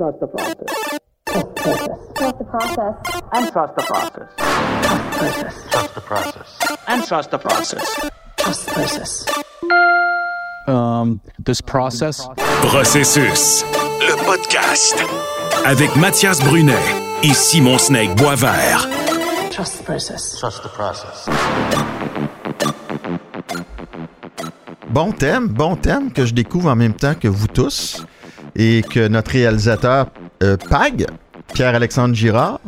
Trust the process. Trust the process. And trust the process. Trust the process. And trust the process. Trust the process. Um, this process? Processus, le podcast. Avec Mathias Brunet et Simon Snake Boisvert. Trust the process. Trust the process. Bon thème, bon thème que je découvre en même temps que vous tous et que notre réalisateur euh, PAG, Pierre-Alexandre Girard,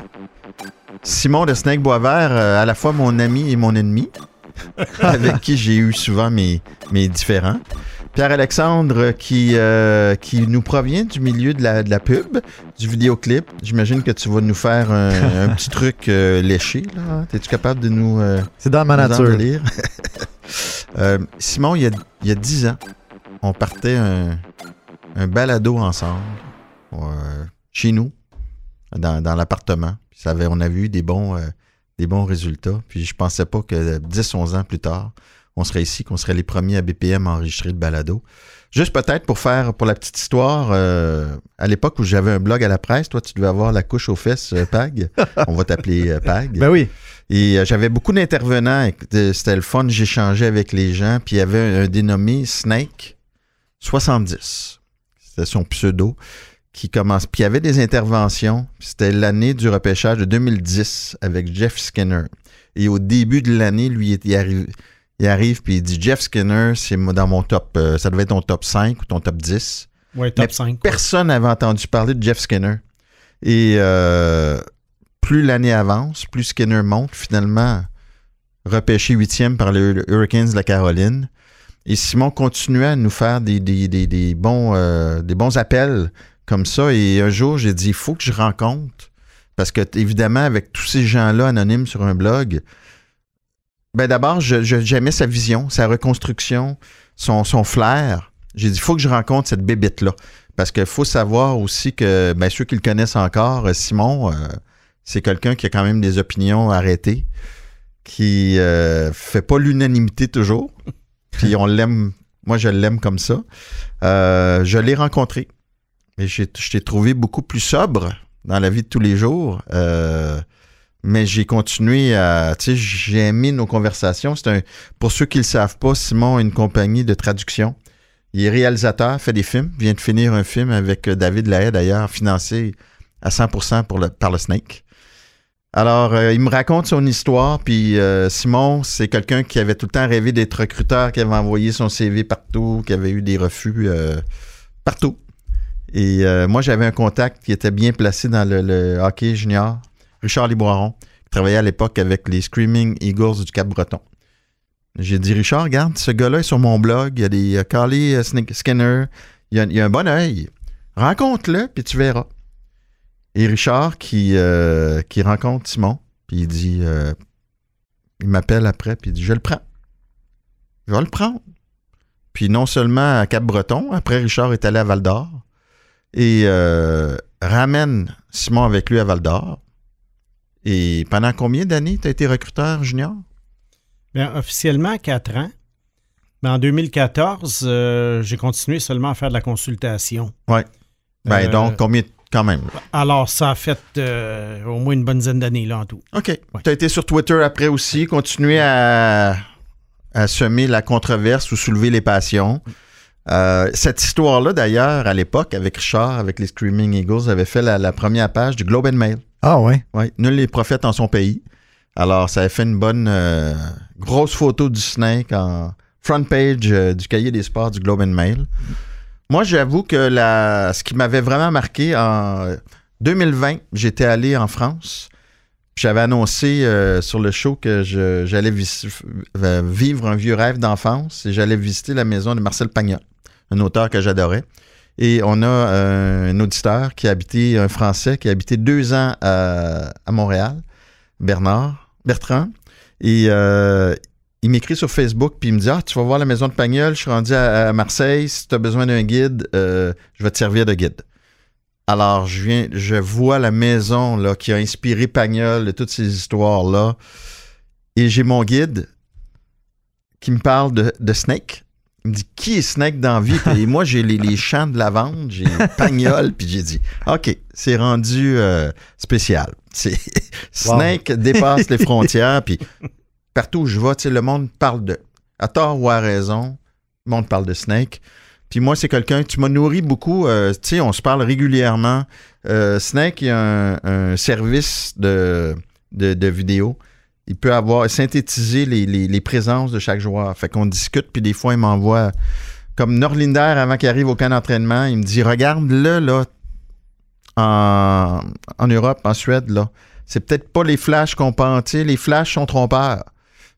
Simon de Snake Boisvert, euh, à la fois mon ami et mon ennemi, avec qui j'ai eu souvent mes, mes différends. Pierre-Alexandre qui, euh, qui nous provient du milieu de la, de la pub, du vidéoclip. J'imagine que tu vas nous faire un, un petit truc euh, léché. là. Es-tu capable de nous... euh, C'est dans ma nature. Simon, il y, a, il y a 10 ans, on partait un, un balado ensemble chez nous, dans, dans l'appartement. On avait eu des bons, des bons résultats. Puis je pensais pas que 10-11 ans plus tard, on serait ici, qu'on serait les premiers à BPM à enregistrer le balado. Juste peut-être pour faire, pour la petite histoire, euh, à l'époque où j'avais un blog à la presse, toi, tu devais avoir la couche aux fesses, euh, Pag. on va t'appeler euh, Pag. Ben oui. Et j'avais beaucoup d'intervenants. C'était le fun. J'échangeais avec les gens. Puis il y avait un, un dénommé Snake 70. C'était son pseudo. Qui commence. Puis il y avait des interventions. C'était l'année du repêchage de 2010 avec Jeff Skinner. Et au début de l'année, lui, il arrive, il arrive puis il dit Jeff Skinner, c'est dans mon top. euh, ça devait être ton top 5 ou ton top 10. Ouais, top Mais 5. Personne n'avait entendu parler de Jeff Skinner. Et euh, plus l'année avance, plus Skinner monte, finalement repêché huitième par les Hurricanes de la Caroline. Et Simon continuait à nous faire des, des, des, des bons, euh, des bons appels comme ça. Et un jour, j'ai dit, il faut que je rencontre. Parce que, évidemment, avec tous ces gens-là anonymes sur un blog, ben d'abord, j'aimais sa vision, sa reconstruction, son, son flair. J'ai dit, il faut que je rencontre cette bébête-là. Parce qu'il faut savoir aussi que, ben, ceux qui le connaissent encore, euh, Simon, euh, c'est quelqu'un qui a quand même des opinions arrêtées, qui euh, fait pas l'unanimité toujours. Puis on l'aime, moi je l'aime comme ça. Euh, je l'ai rencontré. Et je t'ai trouvé beaucoup plus sobre dans la vie de tous les jours. Mais j'ai continué à. Tu sais, j'ai aimé nos conversations. C'est un. Pour ceux qui le savent pas, Simon a une compagnie de traduction. Il est réalisateur, fait des films. Vient de finir un film avec euh, David Lahaye, d'ailleurs, financé à 100% pour par le Snake. Alors, euh, il me raconte son histoire, puis euh, Simon, c'est quelqu'un qui avait tout le temps rêvé d'être recruteur, qui avait envoyé son CV partout, qui avait eu des refus partout. Et moi, j'avais un contact qui était bien placé dans le hockey junior, Richard Liboiron, qui travaillait à l'époque avec les Screaming Eagles du Cap-Breton. J'ai dit, Richard, regarde, ce gars-là est sur mon blog, il y a des euh, Carly euh, Skinner, il y a, a un bon œil. Rencontre-le, puis tu verras. Et Richard qui, euh, rencontre Simon, puis il dit, il m'appelle après, puis il dit, je le prends. Je vais le prendre. Puis non seulement à Cap-Breton, après Richard est allé à Val-d'Or et ramène Simon avec lui à Val-d'Or. Et pendant combien d'années tu as été recruteur junior? Ben, officiellement, 4 ans. Mais en 2014, euh, j'ai continué seulement à faire de la consultation. Ouais. Ben Euh, donc, combien quand même? Alors, ça a fait euh, au moins une bonne dizaine d'années là en tout. OK. Tu as été sur Twitter après aussi, continué à, à semer la controverse ou soulever les passions. Euh, cette histoire-là, d'ailleurs, à l'époque, avec Richard, avec les Screaming Eagles, avait fait la, la première page du Globe and Mail. Ah ouais. Oui, nul n'est prophète en son pays. Alors, ça a fait une bonne euh, grosse photo du Snake en front page euh, du cahier des sports du Globe and Mail. Moi, j'avoue que la, ce qui m'avait vraiment marqué en 2020, j'étais allé en France. J'avais annoncé euh, sur le show que j'allais vivre un vieux rêve d'enfance et j'allais visiter la maison de Marcel Pagnol, un auteur que j'adorais. Et on a euh, un auditeur qui a habité, un Français qui a habité deux ans à, Montréal, Bernard, Bertrand. Et euh, il m'écrit sur Facebook, puis il me dit Ah, tu vas voir la maison de Pagnol, je suis rendu à, Marseille, si tu as besoin d'un guide, euh, je vais te servir de guide. Alors, je viens, je vois la maison là, qui a inspiré Pagnol de toutes ces histoires-là. Et j'ai mon guide. qui me parle de Snake. Il me dit qui est Snake dans la vie? Et moi, j'ai les, les champs de lavande, j'ai Pagnol, puis j'ai dit OK, c'est rendu euh, spécial. Snake dépasse les frontières, puis partout où je vais, le monde parle de. À tort ou à raison, le monde parle de Snake. Puis moi, c'est quelqu'un, tu m'as nourri beaucoup. euh, tu sais, on se parle régulièrement. Euh, Snake, il y a un, un service de, de, de vidéo. Il peut avoir synthétisé les, les- présences de chaque joueur. Fait qu'on discute, puis des fois, il m'envoie comme Norlinder avant qu'il arrive au camp d'entraînement. Il me dit Regarde-le, là, en, en Europe, en Suède, là. C'est peut-être pas les flashs qu'on sais, les flashs sont trompeurs.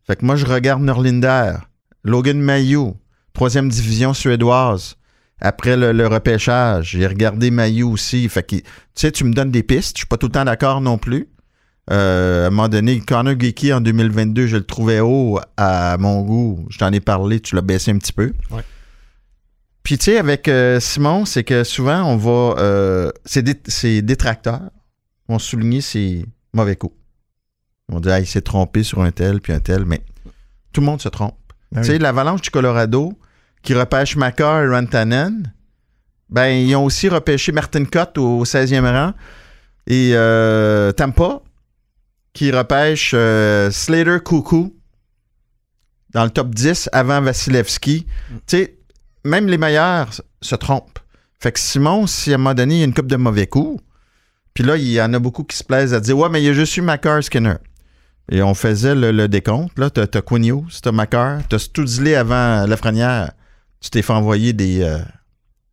Fait que moi, je regarde Norlinder, Logan Mayou, troisième division suédoise. Après le, le repêchage, j'ai regardé Mayou aussi. Fait que, tu sais, tu me donnes des pistes. Je suis pas tout le temps d'accord non plus. Euh, à un moment donné, Connor Geeky en 2022, je le trouvais haut à mon goût. Je t'en ai parlé, tu l'as baissé un petit peu. Ouais. Puis tu sais, avec euh, Simon, c'est que souvent on va. Euh, ses, dé- ses détracteurs vont souligner ses mauvais coups. Vont dire, ah, il s'est trompé sur un tel, puis un tel, mais tout le monde se trompe. Ben tu sais, l'Avalanche du Colorado, qui repêche Makar et Rantanen, ben, ils ont aussi repêché Martin Cott au 16e rang. Et euh, Tampa, qui repêche euh, Slater Coucou dans le top 10 avant Vasilevski. Tu sais, même les meilleurs se trompent. Fait que Simon, si à un moment donné, il y a une coupe de mauvais coups, puis là, il y en a beaucoup qui se plaisent à dire Ouais, mais il y a juste eu Makar Skinner. Et on faisait le, le décompte. Là, t'as, t'as Quinn Hughes, t'as Makar, t'as Studley avant Lafrenière. Tu t'es fait envoyer des, euh,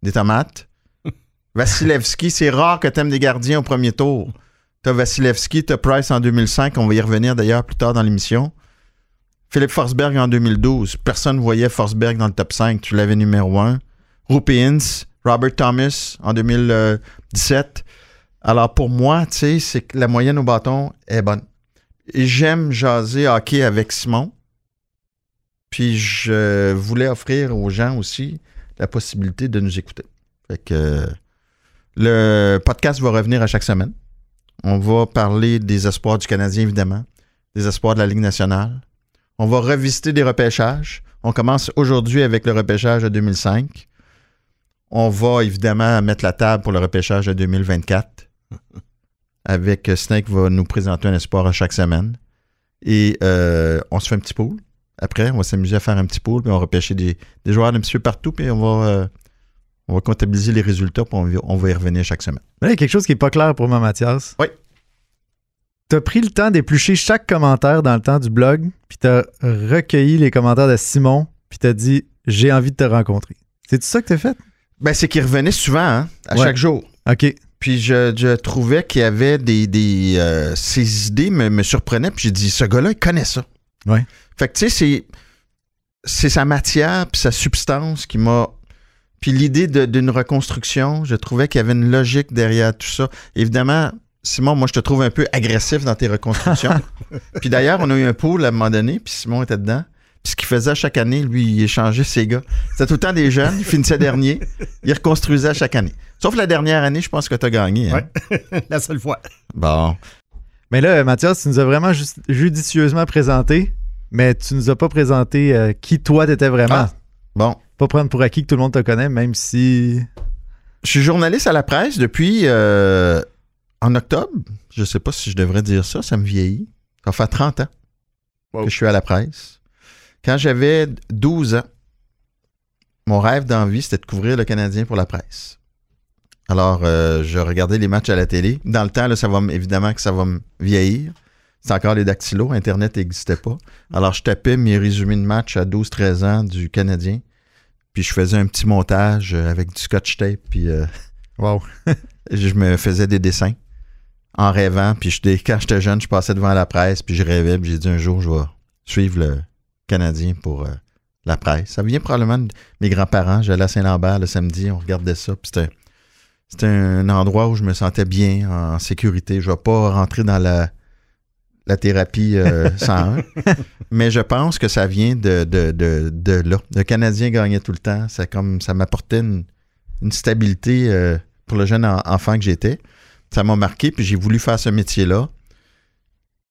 des tomates. Vasilevski, c'est rare que t'aimes des gardiens au premier tour. T'as Vasilevski, t'as Price en 2005. On va y revenir d'ailleurs plus tard dans l'émission. Philippe Forsberg en 2012. Personne ne voyait Forsberg dans le top 5. Tu l'avais numéro 1. Rupiens, Robert Thomas en 2017. Alors pour moi, tu sais, c'est que la moyenne au bâton est bonne. J'aime jaser hockey avec Simon. Puis je voulais offrir aux gens aussi la possibilité de nous écouter. Fait que euh, le podcast va revenir à chaque semaine. On va parler des espoirs du Canadien, évidemment, des espoirs de la Ligue nationale. On va revisiter des repêchages. On commence aujourd'hui avec le repêchage de 2005. On va évidemment mettre la table pour le repêchage de 2024. Avec Snake va nous présenter un espoir à chaque semaine. Et euh, on se fait un petit pool. Après, on va s'amuser à faire un petit pool, puis on va repêcher des, des joueurs d'un petit peu partout, puis on va, euh, on va comptabiliser les résultats, puis on va, on va y revenir chaque semaine. Mais là, il y a quelque chose qui n'est pas clair pour moi, Mathias. Oui. Tu as pris le temps d'éplucher chaque commentaire dans le temps du blog, puis tu as recueilli les commentaires de Simon, puis tu as dit j'ai envie de te rencontrer. C'est ça que tu as fait? Ben, c'est qu'il revenait souvent, hein, à Ouais. chaque jour. OK. Puis je, je trouvais qu'il y avait des. des euh, ses idées me, me surprenaient. Puis j'ai dit, ce gars-là, il connaît ça. Ouais. Fait que tu sais, c'est. C'est sa matière puis sa substance qui m'a. Puis l'idée d'une reconstruction, je trouvais qu'il y avait une logique derrière tout ça. Évidemment, Simon, moi, je te trouve un peu agressif dans tes reconstructions. puis d'ailleurs, on a eu un pool à un moment donné, puis Simon était dedans. Puis ce qu'il faisait chaque année, lui, il échangeait ses gars. C'était tout le temps des jeunes, il finissait dernier, il reconstruisait à chaque année. Sauf la dernière année, je pense que tu as gagné. hein. La seule fois. Bon. Mais là, Mathias, tu nous as vraiment judicieusement présenté, mais tu nous as pas présenté euh, qui toi t'étais vraiment. Ah. Bon. Pas prendre pour acquis que tout le monde te connaît, même si. Je suis journaliste à la presse depuis euh, en octobre. Je sais pas si je devrais dire ça, ça me vieillit. Ça fait 30 ans Wow. que je suis à la presse. Quand j'avais 12 ans, mon rêve d'envie, c'était de couvrir le Canadien pour la presse. Alors, euh, je regardais les matchs à la télé. Dans le temps, là, ça va évidemment que ça va me vieillir. C'est encore les dactylos, Internet n'existait pas. Alors, je tapais mes résumés de match à 12-13 ans du Canadien. Puis je faisais un petit montage euh, avec du scotch tape. Puis euh, Wow. je me faisais des dessins en rêvant. Puis je, quand j'étais jeune, je passais devant la presse. Puis je rêvais. Puis j'ai dit un jour, je vais suivre le Canadien pour euh, la presse. Ça vient probablement de mes grands-parents. J'allais à Saint-Lambert le samedi. On regardait ça. Puis c'était, c'était un endroit où je me sentais bien, en sécurité. Je ne vais pas rentrer dans la, la thérapie euh, 101. Mais je pense que ça vient de, de, de, de là. Le Canadien gagnait tout le temps. Ça, comme, ça m'apportait une, une stabilité euh, pour le jeune en- enfant que j'étais. Ça m'a marqué, puis j'ai voulu faire ce métier-là.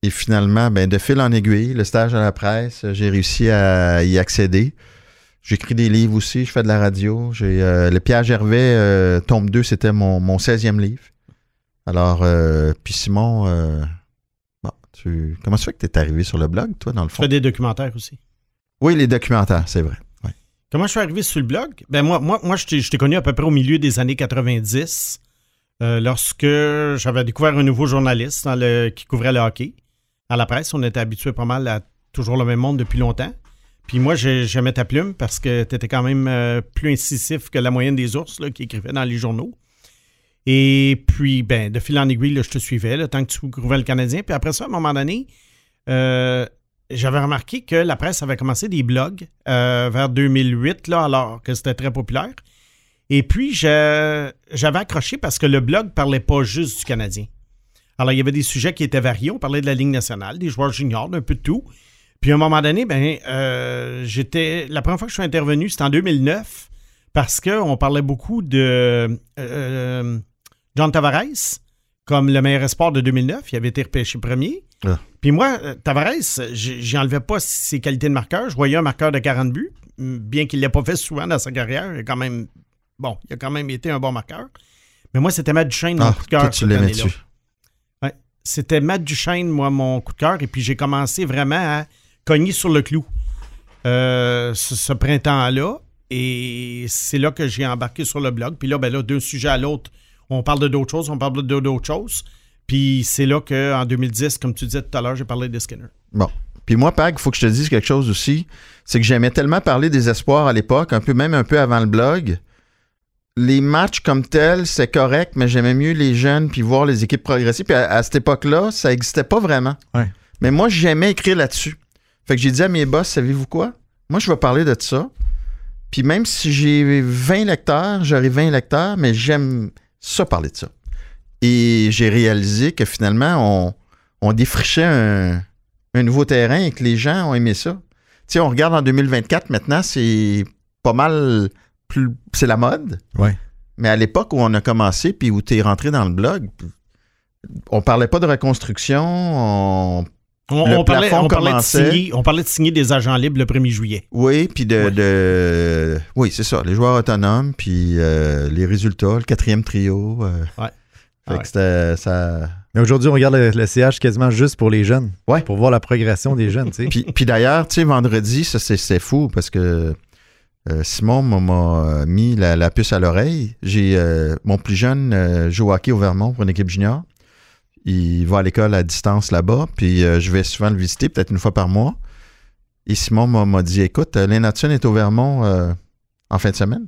Et finalement, ben, de fil en aiguille, le stage à la presse, j'ai réussi à y accéder. J'écris des livres aussi, je fais de la radio. J'ai euh, Le Pierre Gervais, euh, tome 2, c'était mon, mon 16e livre. Alors, puis Simon, tu, comment ça fait que tu es arrivé sur le blog, toi, dans le fond? fais des documentaires aussi. Oui, les documentaires, c'est vrai. Comment je suis arrivé sur le blog? Ben moi, moi, moi je t'ai connu à peu près au milieu des années 90, euh, lorsque j'avais découvert un nouveau journaliste dans le- qui couvrait le hockey. À la presse, on était habitué pas mal à toujours le même monde depuis longtemps. Puis moi, j'ai- j'aimais ta plume parce que tu étais quand même euh, plus incisif que la moyenne des ours là, qui écrivaient dans les journaux. Et puis, ben, de fil en aiguille, là, je te suivais, le tant que tu couvrais le Canadien. Puis après ça, à un moment donné, euh, j'avais remarqué que la presse avait commencé des blogs euh, vers 2008, là, alors que c'était très populaire. Et puis, j'avais accroché parce que le blog parlait pas juste du Canadien. Alors, il y avait des sujets qui étaient variés. On parlait de la Ligue nationale, des joueurs juniors, d'un peu de tout. Puis, à un moment donné, ben, euh, j'étais. La première fois que je suis intervenu, c'était en 2009, parce qu'on parlait beaucoup de John Tavares comme le meilleur espoir de 2009. Il avait été repêché premier. Ah. Puis moi, euh, Tavares, j'enlevais pas ses qualités de marqueur. Je voyais un marqueur de 40 buts, bien qu'il ne l'ait pas fait souvent dans sa carrière. Il a quand même, bon, il a quand même été un bon marqueur. Mais moi, c'était Matt Duchesne, mon Ah, coup de cœur. tu. C'était Matt Duchesne, moi, mon coup de cœur. Et puis j'ai commencé vraiment à cogner sur le clou euh, ce, ce printemps-là. Et c'est là que j'ai embarqué sur le blog. Puis là, ben là, d'un sujet à l'autre, on parle de d'autres choses, on parle de d'autres choses. Puis c'est là qu'en 2010, comme tu disais tout à l'heure, j'ai parlé de Skinner. Bon. Puis moi, Pag, il faut que je te dise quelque chose aussi. C'est que j'aimais tellement parler des espoirs à l'époque, un peu même un peu avant le blog. Les matchs comme tels, c'est correct, mais j'aimais mieux les jeunes puis voir les équipes progresser. Puis à, à cette époque-là, ça n'existait pas vraiment. Ouais. Mais moi, j'aimais écrire là-dessus. Fait que j'ai dit à mes boss, savez-vous quoi? Moi, je vais parler de ça. Puis même si j'ai 20 lecteurs, j'aurai 20 lecteurs, mais j'aime ça parler de ça. Et j'ai réalisé que finalement, on, on défrichait un, un nouveau terrain et que les gens ont aimé ça. Tu sais, on regarde en 2024, maintenant, c'est pas mal plus. C'est la mode. Ouais. Mais à l'époque où on a commencé, puis où tu es rentré dans le blog, on parlait pas de reconstruction, on On, Le on parlait, plafond on, parlait de signer, on parlait de signer des agents libres le 1er juillet. Oui, puis de, Ouais. de- Oui, c'est ça. Les joueurs autonomes, puis euh, les résultats, le quatrième trio. euh, Ouais. Fait Ah ouais. que c'était. Ça... Mais aujourd'hui, on regarde le, le CH quasiment juste pour les jeunes. Ouais. Pour voir la progression des jeunes, tu sais. Puis, puis d'ailleurs, tu sais, vendredi, ça, c'est, c'est fou parce que euh, Simon m'a, mis la, la puce à l'oreille. J'ai euh, mon plus jeune euh, joue hockey au Vermont pour une équipe junior. Il va à l'école à distance là-bas, puis euh, je vais souvent le visiter, peut-être une fois par mois. Et Simon m'a, dit Écoute, euh, Hudson est au Vermont euh, en fin de semaine.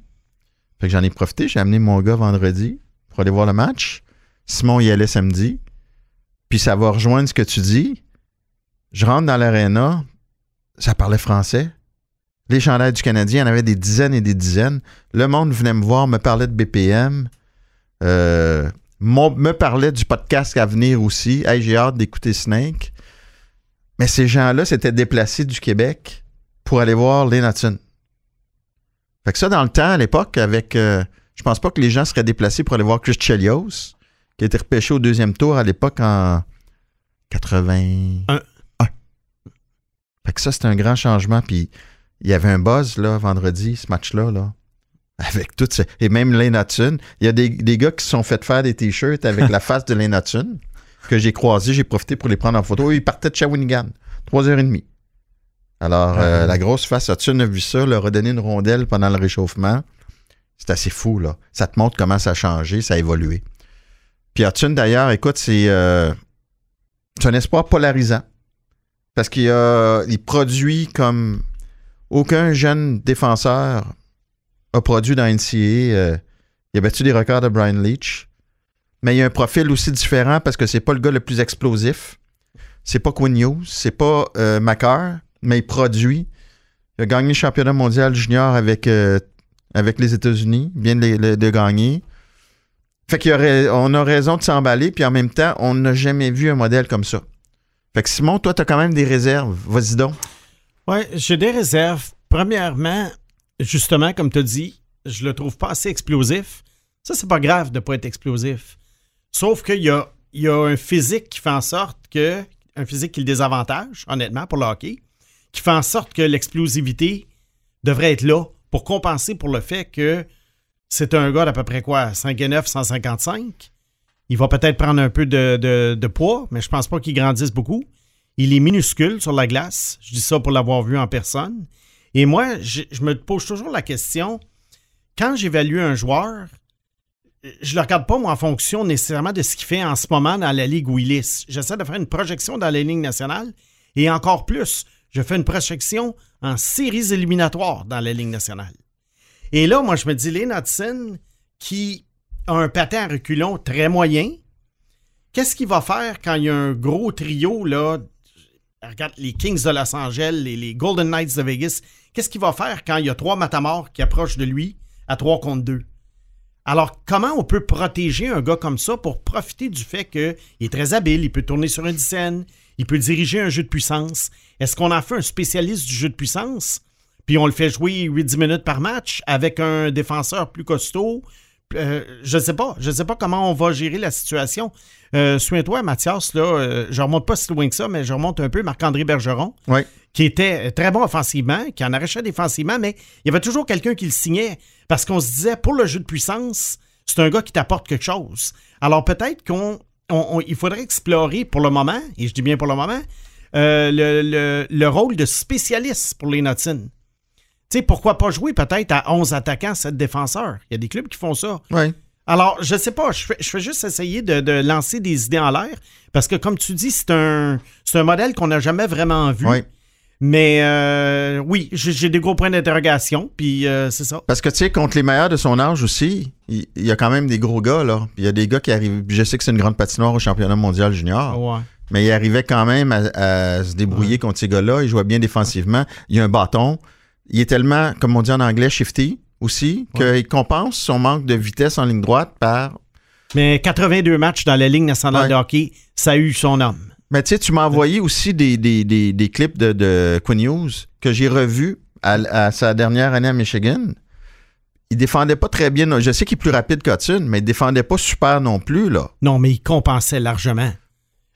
Fait que j'en ai profité. J'ai amené mon gars vendredi pour aller voir le match. Simon y allait samedi. Puis ça va rejoindre ce que tu dis. Je rentre dans l'aréna, ça parlait français. Les chandails du Canadien, il y en avait des dizaines et des dizaines. Le monde venait me voir, me parlait de BPM. Euh, mon- me parlait du podcast à venir aussi. Hey, j'ai hâte d'écouter Snake. Mais ces gens-là s'étaient déplacés du Québec pour aller voir les Hudson. Fait que ça, dans le temps, à l'époque, avec. euh, je pense pas que les gens seraient déplacés pour aller voir Chris Chelios, qui a été repêché au deuxième tour à l'époque en 80. Un. Fait que ça, c'était un grand changement. Puis il y avait un buzz, là, vendredi, ce match-là, là. Avec tout ça. Et même Lane Hudson. Il y a des, des gars qui se sont fait faire des t-shirts avec la face de Lane Hudson que j'ai croisé. J'ai profité pour les prendre en photo. Ils partaient de Shawinigan. Trois heures et demie. Alors, euh, la grosse face Hudson a vu ça, leur a donné une rondelle pendant le réchauffement. C'est assez fou, là. Ça te montre comment ça a changé, ça a évolué. Puis Hudson, d'ailleurs, écoute, c'est euh, c'est un espoir polarisant. Parce qu'il a- il produit comme aucun jeune défenseur a produit dans NCAA. euh, il a battu des records de Brian Leach. Mais il a un profil aussi différent parce que c'est pas le gars le plus explosif. C'est pas Quinn Hughes, c'est pas euh, Macar, mais il produit. Il a gagné le championnat mondial junior avec, euh, avec les États-Unis. Vient de, de gagner. Fait qu'on a raison de s'emballer, puis en même temps, on n'a jamais vu un modèle comme ça. Fait que Simon, toi, t'as quand même des réserves. Vas-y donc. Oui, j'ai des réserves. Premièrement, justement, comme tu as dit, je le trouve pas assez explosif. Ça, c'est pas grave de pas être explosif. Sauf qu'il y a, y a un physique qui fait en sorte que un physique qui le désavantage, honnêtement, pour le hockey, qui fait en sorte que l'explosivité devrait être là pour compenser pour le fait que c'est un gars d'à peu près quoi, 5 et 9, 155. Il va peut-être prendre un peu de, de- de poids, mais je pense pas qu'il grandisse beaucoup. Il est minuscule sur la glace. Je dis ça pour l'avoir vu en personne. Et moi, je, me pose toujours la question, quand j'évalue un joueur, je le regarde pas, moi, en fonction nécessairement de ce qu'il fait en ce moment dans la Ligue est. J'essaie de faire une projection dans la Ligue nationale et encore plus, je fais une projection en séries éliminatoires dans la Ligue nationale. Et là, moi, je me dis, Lane Hudson, qui a un patin à reculons très moyen, qu'est-ce qu'il va faire quand il y a un gros trio, là, regarde, les Kings de Los Angeles, les, les Golden Knights de Vegas, qu'est-ce qu'il va faire quand il y a trois matamors qui approchent de lui à 3 contre 2? Alors, comment on peut protéger un gars comme ça pour profiter du fait qu'il est très habile, il peut tourner sur une scène, il peut diriger un jeu de puissance? Est-ce qu'on en fait un spécialiste du jeu de puissance, puis on le fait jouer 8-10 minutes par match avec un défenseur plus costaud? Euh, je ne sais pas. Je ne sais pas comment on va gérer la situation. Euh, Souviens-toi, Mathias, là, euh, je remonte pas si loin que ça, mais je remonte un peu Marc-André Bergeron, Oui. qui était très bon offensivement, qui en arrachait défensivement, mais il y avait toujours quelqu'un qui le signait parce qu'on se disait, pour le jeu de puissance, c'est un gars qui t'apporte quelque chose. Alors peut-être qu'on on- on- il faudrait explorer pour le moment, et je dis bien pour le moment, euh, le, le- le rôle de spécialiste pour les Notines. Tu sais, pourquoi pas jouer peut-être à 11 attaquants, 7 défenseurs? Il y a des clubs qui font ça. Oui. Alors, je sais pas, je fais, je fais juste essayer de, de lancer des idées en l'air, parce que comme tu dis, c'est un, modèle qu'on n'a jamais vraiment vu. Oui. Mais euh, oui, j'ai des gros points d'interrogation, puis euh, c'est ça. Parce que, tu sais, contre les meilleurs de son âge aussi, il il y, a quand même des gros gars, là. Il y a des gars qui arrivent. Je sais que c'est une grande patinoire au championnat mondial junior, Ouais. mais il arrivait quand même à, à se débrouiller contre ces gars-là. Il jouait bien défensivement. Il a un bâton. Il est tellement, comme on dit en anglais, shifty aussi, qu'il compense son manque de vitesse en ligne droite par. Mais 82 matchs dans la Ligue nationale Ouais. de hockey, ça a eu son homme. Mais tu sais, tu m'as envoyé aussi des, des, des, des clips de, de Quinn Hughes que j'ai revus à, à sa dernière année à Michigan. Il défendait pas très bien. Je sais qu'il est plus rapide qu'Hudson, mais il défendait pas super non plus, là. Non, mais il compensait largement.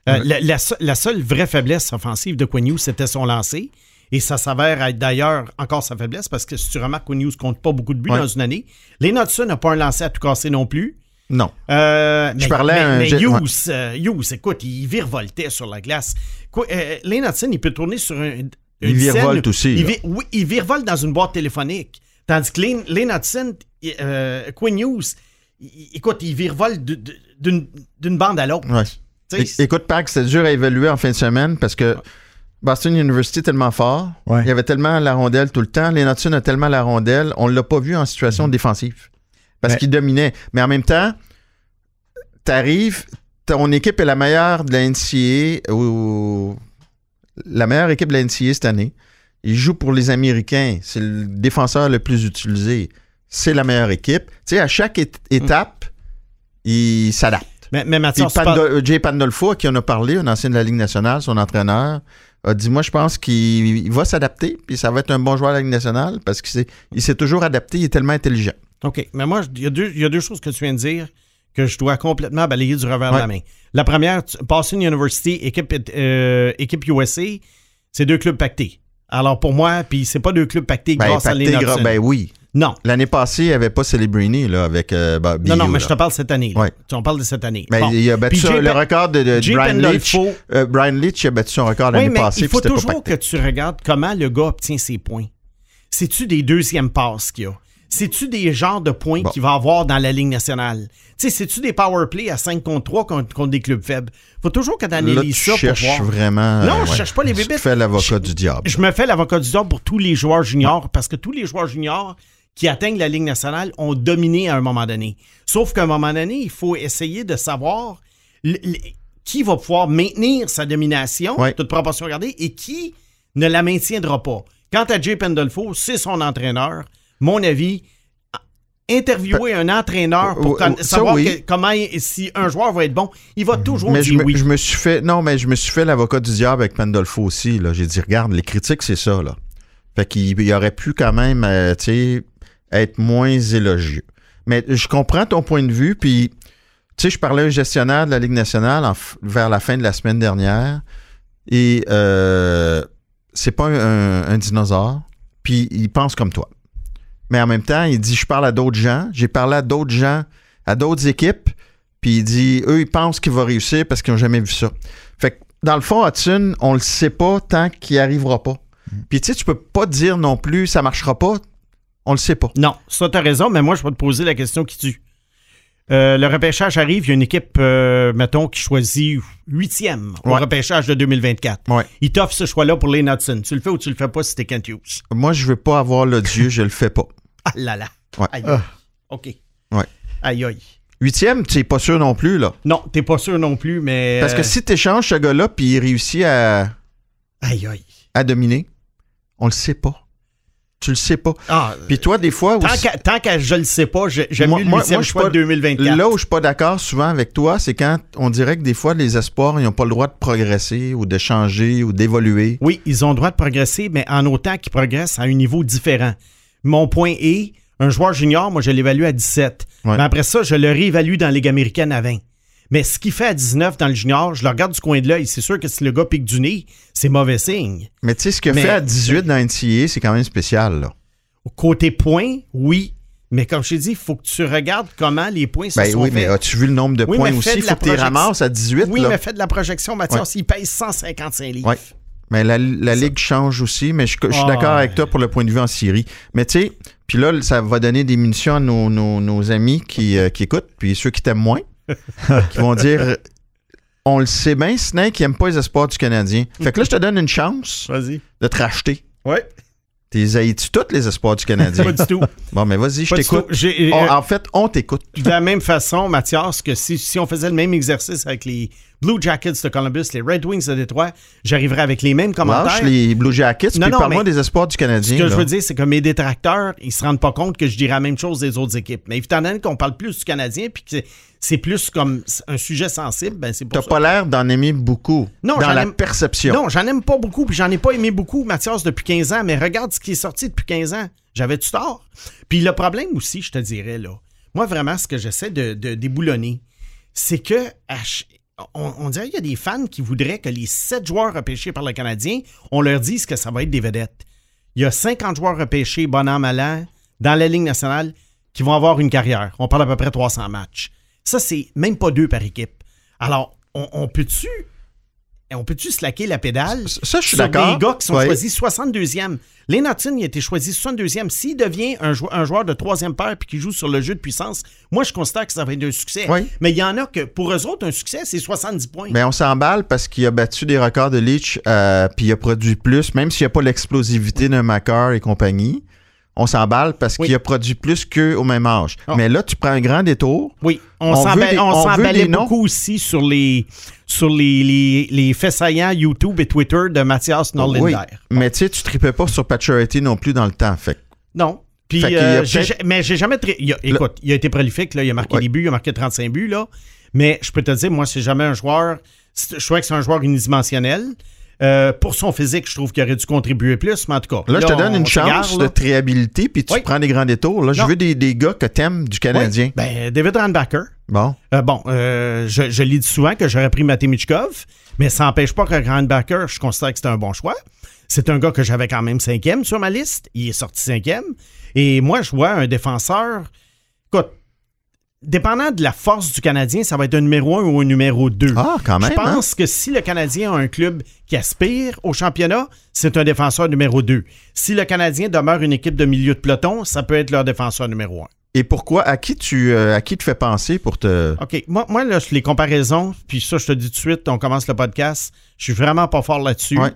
Euh, Ouais. la, la seule vraie faiblesse offensive de Quinn Hughes, c'était son lancer. Et ça s'avère être d'ailleurs encore sa faiblesse parce que si tu remarques, Quinn Hughes compte pas beaucoup de buts Ouais. dans une année. Les Hudson n'a pas un lancer à tout casser non plus. Non. Euh, Je mais, parlais mais, à un mais Hughes, euh, Hughes, écoute, il virevoltait sur la glace. Quoi, euh, il peut tourner sur un. une Il virevolte scène- aussi, Il là. vi- oui, il virevolte dans une boîte téléphonique. Tandis que Lane, Lane Hudson, il- euh, Quinn Hughes, écoute, il virevolte d'une bande à l'autre. Ouais. Écoute, Pac, c'était dur à évaluer en fin de semaine parce que Boston University est tellement fort. Ouais. Il y avait tellement la rondelle tout le temps. Les Hudson a tellement la rondelle. On l'a pas vu en situation défensive parce qu'il dominait. Mais en même temps, t'arrives, ton équipe est la meilleure de la NCA ou la meilleure équipe de la NCA cette année. Il joue pour les Américains. C'est le défenseur le plus utilisé. C'est la meilleure équipe. Tu sais, à chaque é- étape, il s'adapte. mais, mais Jay Pandolfo, à qui on a parlé, un ancien de la Ligue nationale, son entraîneur, a dit Moi, je pense qu'il il va s'adapter, puis ça va être un bon joueur de la Ligue nationale parce qu'il s'est, toujours adapté, il est tellement intelligent. OK. Mais moi, il y, a deux- il y a deux choses que tu viens de dire que je dois complètement balayer du revers de la main. La première, Boston University, équipe, euh, équipe USA, c'est deux clubs pactés. Alors pour moi, puis c'est pas deux clubs pactés Ben, grâce à pacté gra- Hudson. ben oui. Non. L'année passée, il n'y avait pas Celebrini là, avec euh, bah, Non, non, mais là. je te parle cette année. là. Ouais. Tu- On parle de cette année. Bon. Il a battu le record de, de Brian Leach. Euh, Brian Leach a battu son record Oui, l'année mais passée. il faut toujours que tu regardes comment le gars obtient ses points. C'est-tu des deuxièmes passes qu'il y a? C'est-tu des genres de points Bon. qu'il va avoir dans la Ligue nationale? Tu sais, c'est-tu des power play à 5 contre 3 contre, contre des clubs faibles? faut toujours que analyses ça pour voir. vraiment. Non, euh, je ouais. cherche pas les te bébites. fais l'avocat Je- du diable. Je me fais l'avocat du diable pour tous les joueurs juniors parce que tous les joueurs juniors qui atteignent la Ligue nationale ont dominé à un moment donné. Sauf qu'à un moment donné, il faut essayer de savoir qui va pouvoir maintenir sa domination, Ouais. toute proportion gardée, et qui ne la maintiendra pas. Quant à Jay Pendolfo, c'est son entraîneur. Mon avis, interviewer un entraîneur pour ça, savoir oui. que- comment si un joueur va être bon, il va toujours Mais je dire me, oui. je me suis fait. Non, mais je me suis fait l'avocat du diable avec Pandolfo aussi. Là. J'ai dit, regarde, les critiques, c'est ça. Là. Fait qu'il il aurait pu quand même, euh, tu sais, être moins élogieux. Mais je comprends ton point de vue. Puis, tu sais, je parlais à un gestionnaire de la Ligue nationale en vers la fin de la semaine dernière. Et euh, c'est pas un, un dinosaure. Puis il pense comme toi. Mais en même temps, il dit Je parle à d'autres gens. J'ai parlé à d'autres gens, à d'autres équipes. Puis il dit Eux, ils pensent qu'il va réussir parce qu'ils n'ont jamais vu ça. Fait que dans le fond, Hudson, on le sait pas tant qu'il n'y arrivera pas. Puis tu sais, tu peux pas dire non plus ça marchera pas. On le sait pas. Non, ça, t'as raison, mais moi, je vais te poser la question qui tue. Euh, le repêchage arrive, il y a une équipe, euh, mettons, qui choisit huitième au Ouais. repêchage de 2024. Ouais. Il t'offre ce choix-là pour les Hudson. Tu le fais ou tu le fais pas si t'es Kent Hughes? Moi, je veux pas avoir l'odieux, je le fais pas. Ah là là. Ouais. Aïe. Ah. OK. Ouais. Aïe aïe. Huitième, tu n'es pas sûr non plus, là. Non, t'es pas sûr non plus, mais... Parce que euh, si tu échanges ce gars-là puis il réussit à, Aïe aïe. à dominer, on le sait pas. Tu le sais pas. Ah, Puis toi, des fois, tant aussi- qu'à tant qu'à je le sais pas, j'aime mieux le moi- moi, je pas- de 2024. là où je suis pas d'accord souvent avec toi, c'est quand on dirait que des fois, les espoirs, ils n'ont pas le droit de progresser ou de changer ou d'évoluer. Oui, ils ont le droit de progresser, mais en autant qu'ils progressent à un niveau différent. Mon point est, un joueur junior, moi, je l'évalue à 17. Ouais. Mais après ça, je le réévalue dans la Ligue américaine à 20. Mais ce qu'il fait à 19 dans le junior, je le regarde du coin de l'œil. C'est sûr que si le gars pique du nez, c'est mauvais signe. Mais tu sais, ce qu'il fait à 18 dans NCAA, c'est quand même spécial, là. Côté points, oui. Mais comme je t'ai dit, il faut que tu regardes comment les points se Ben sont oui, faits. mais as-tu vu le nombre de Oui, points aussi? Il faut que tu ramasses à 18, Oui, là. mais fais de la projection, Mathias. Il pèse 155 livres. Ouais. Mais la, la Ligue change aussi, mais je, je suis d'accord ouais. avec toi pour le point de vue en Syrie. Mais tu sais, puis là, ça va donner des munitions à nos, nos- nos amis qui, euh, qui écoutent, puis ceux qui t'aiment moins, qui vont dire on le sait bien, Snake, il n'aime pas les espoirs du Canadien. Fait que là, je te donne une chance de te racheter. Ouais. T'es haïs-tu tous les espoirs du Canadien? Pas du tout. Bon, mais vas-y, je t'écoute. euh, en fait, on t'écoute. De la même façon, Mathias, que si, si on faisait le même exercice avec les Blue Jackets de Columbus, les Red Wings de Détroit, j'arriverais avec les mêmes commentaires. Lâche les Blue Jackets, Non, puis parle-moi des espoirs du Ce Canadien. que je veux dire, c'est que mes détracteurs, ils se rendent pas compte que je dirais la même chose des autres équipes. Mais évidemment qu'on parle plus du Canadien, puis que c'est- plus comme un sujet sensible, ben c'est pour T'as pas l'air d'en aimer beaucoup Non, dans j'en la aime- perception. Non, j'en aime pas beaucoup, puis j'en ai pas aimé beaucoup, Mathias, depuis 15 ans. Mais regarde ce qui est sorti depuis 15 ans. J'avais-tu tort? Puis le problème aussi, je te dirais, là, moi, vraiment, ce que j'essaie de, de déboulonner, c'est que on, dirait qu'il y a des fans qui voudraient que les 7 joueurs repêchés par le Canadien, on leur dise que ça va être des vedettes. Il y a 50 joueurs repêchés, bon an, mal an, dans la Ligue nationale, qui vont avoir une carrière. On parle à peu près 300 matchs. Ça, c'est même pas deux par équipe. Alors, on, on peut-tu... On peut-tu slacker la pédale Ça, je suis d'accord. des gars qui sont Ouais. choisis 62e. Len Hutton, il a été choisi 62e. S'il devient un, jou- un joueur de troisième paire puis qui joue sur le jeu de puissance, moi, je constate que ça va être un succès. Mais il y en a que, pour eux autres, un succès, c'est 70 points. Mais on s'emballe parce qu'il a battu des records de Leach, euh, puis il a produit plus, même s'il n'y a pas l'explosivité d'un Macar et compagnie. On s'emballe parce Oui. qu'il a produit plus qu'eux au même âge. Oh. Mais là, tu prends un grand détour. Oui, on, On s'emballait beaucoup aussi sur les, sur les, les, les faits saillants YouTube et Twitter de Mathias Norlinder. Oui. Mais tu sais, tu tripais pas sur Paturity non plus dans le temps. Fait Non. Puis, Fait euh, mais j'ai jamais. tri- il a- écoute, il a été prolifique, là, il a marqué Ouais. des buts, il a marqué 35 buts, là. Mais je peux te dire, moi, c'est jamais un joueur. Je trouvais que c'est un joueur unidimensionnel. Euh, pour son physique, je trouve qu'il aurait dû contribuer plus, mais en tout cas. Là, je te donne on une chance de triabilité, puis tu Oui. prends des grands détours. Là, je veux des, des gars que t'aimes du Canadien. Oui. Ben, David Randbacker. Bon. Euh, bon, euh, je, je l'ai dit souvent que j'aurais pris Matej Michkov, mais ça n'empêche pas que Randbacker, je considère que c'était un bon choix. C'est un gars que j'avais quand même cinquième sur ma liste. Il est sorti cinquième. Et moi, je vois un défenseur. Écoute, dépendant de la force du Canadien, ça va être un numéro un ou un numéro 2. Ah, quand même. Je hein? pense que si le Canadien a un club qui aspire au championnat, c'est un défenseur numéro 2. Si le Canadien demeure une équipe de milieu de peloton, ça peut être leur défenseur numéro 1. Et pourquoi? À qui tu euh, à qui te fais penser pour te. OK. Moi, moi là, les comparaisons, puis ça, je te dis tout de suite, on commence le podcast. Je suis vraiment pas fort là-dessus. Ouais.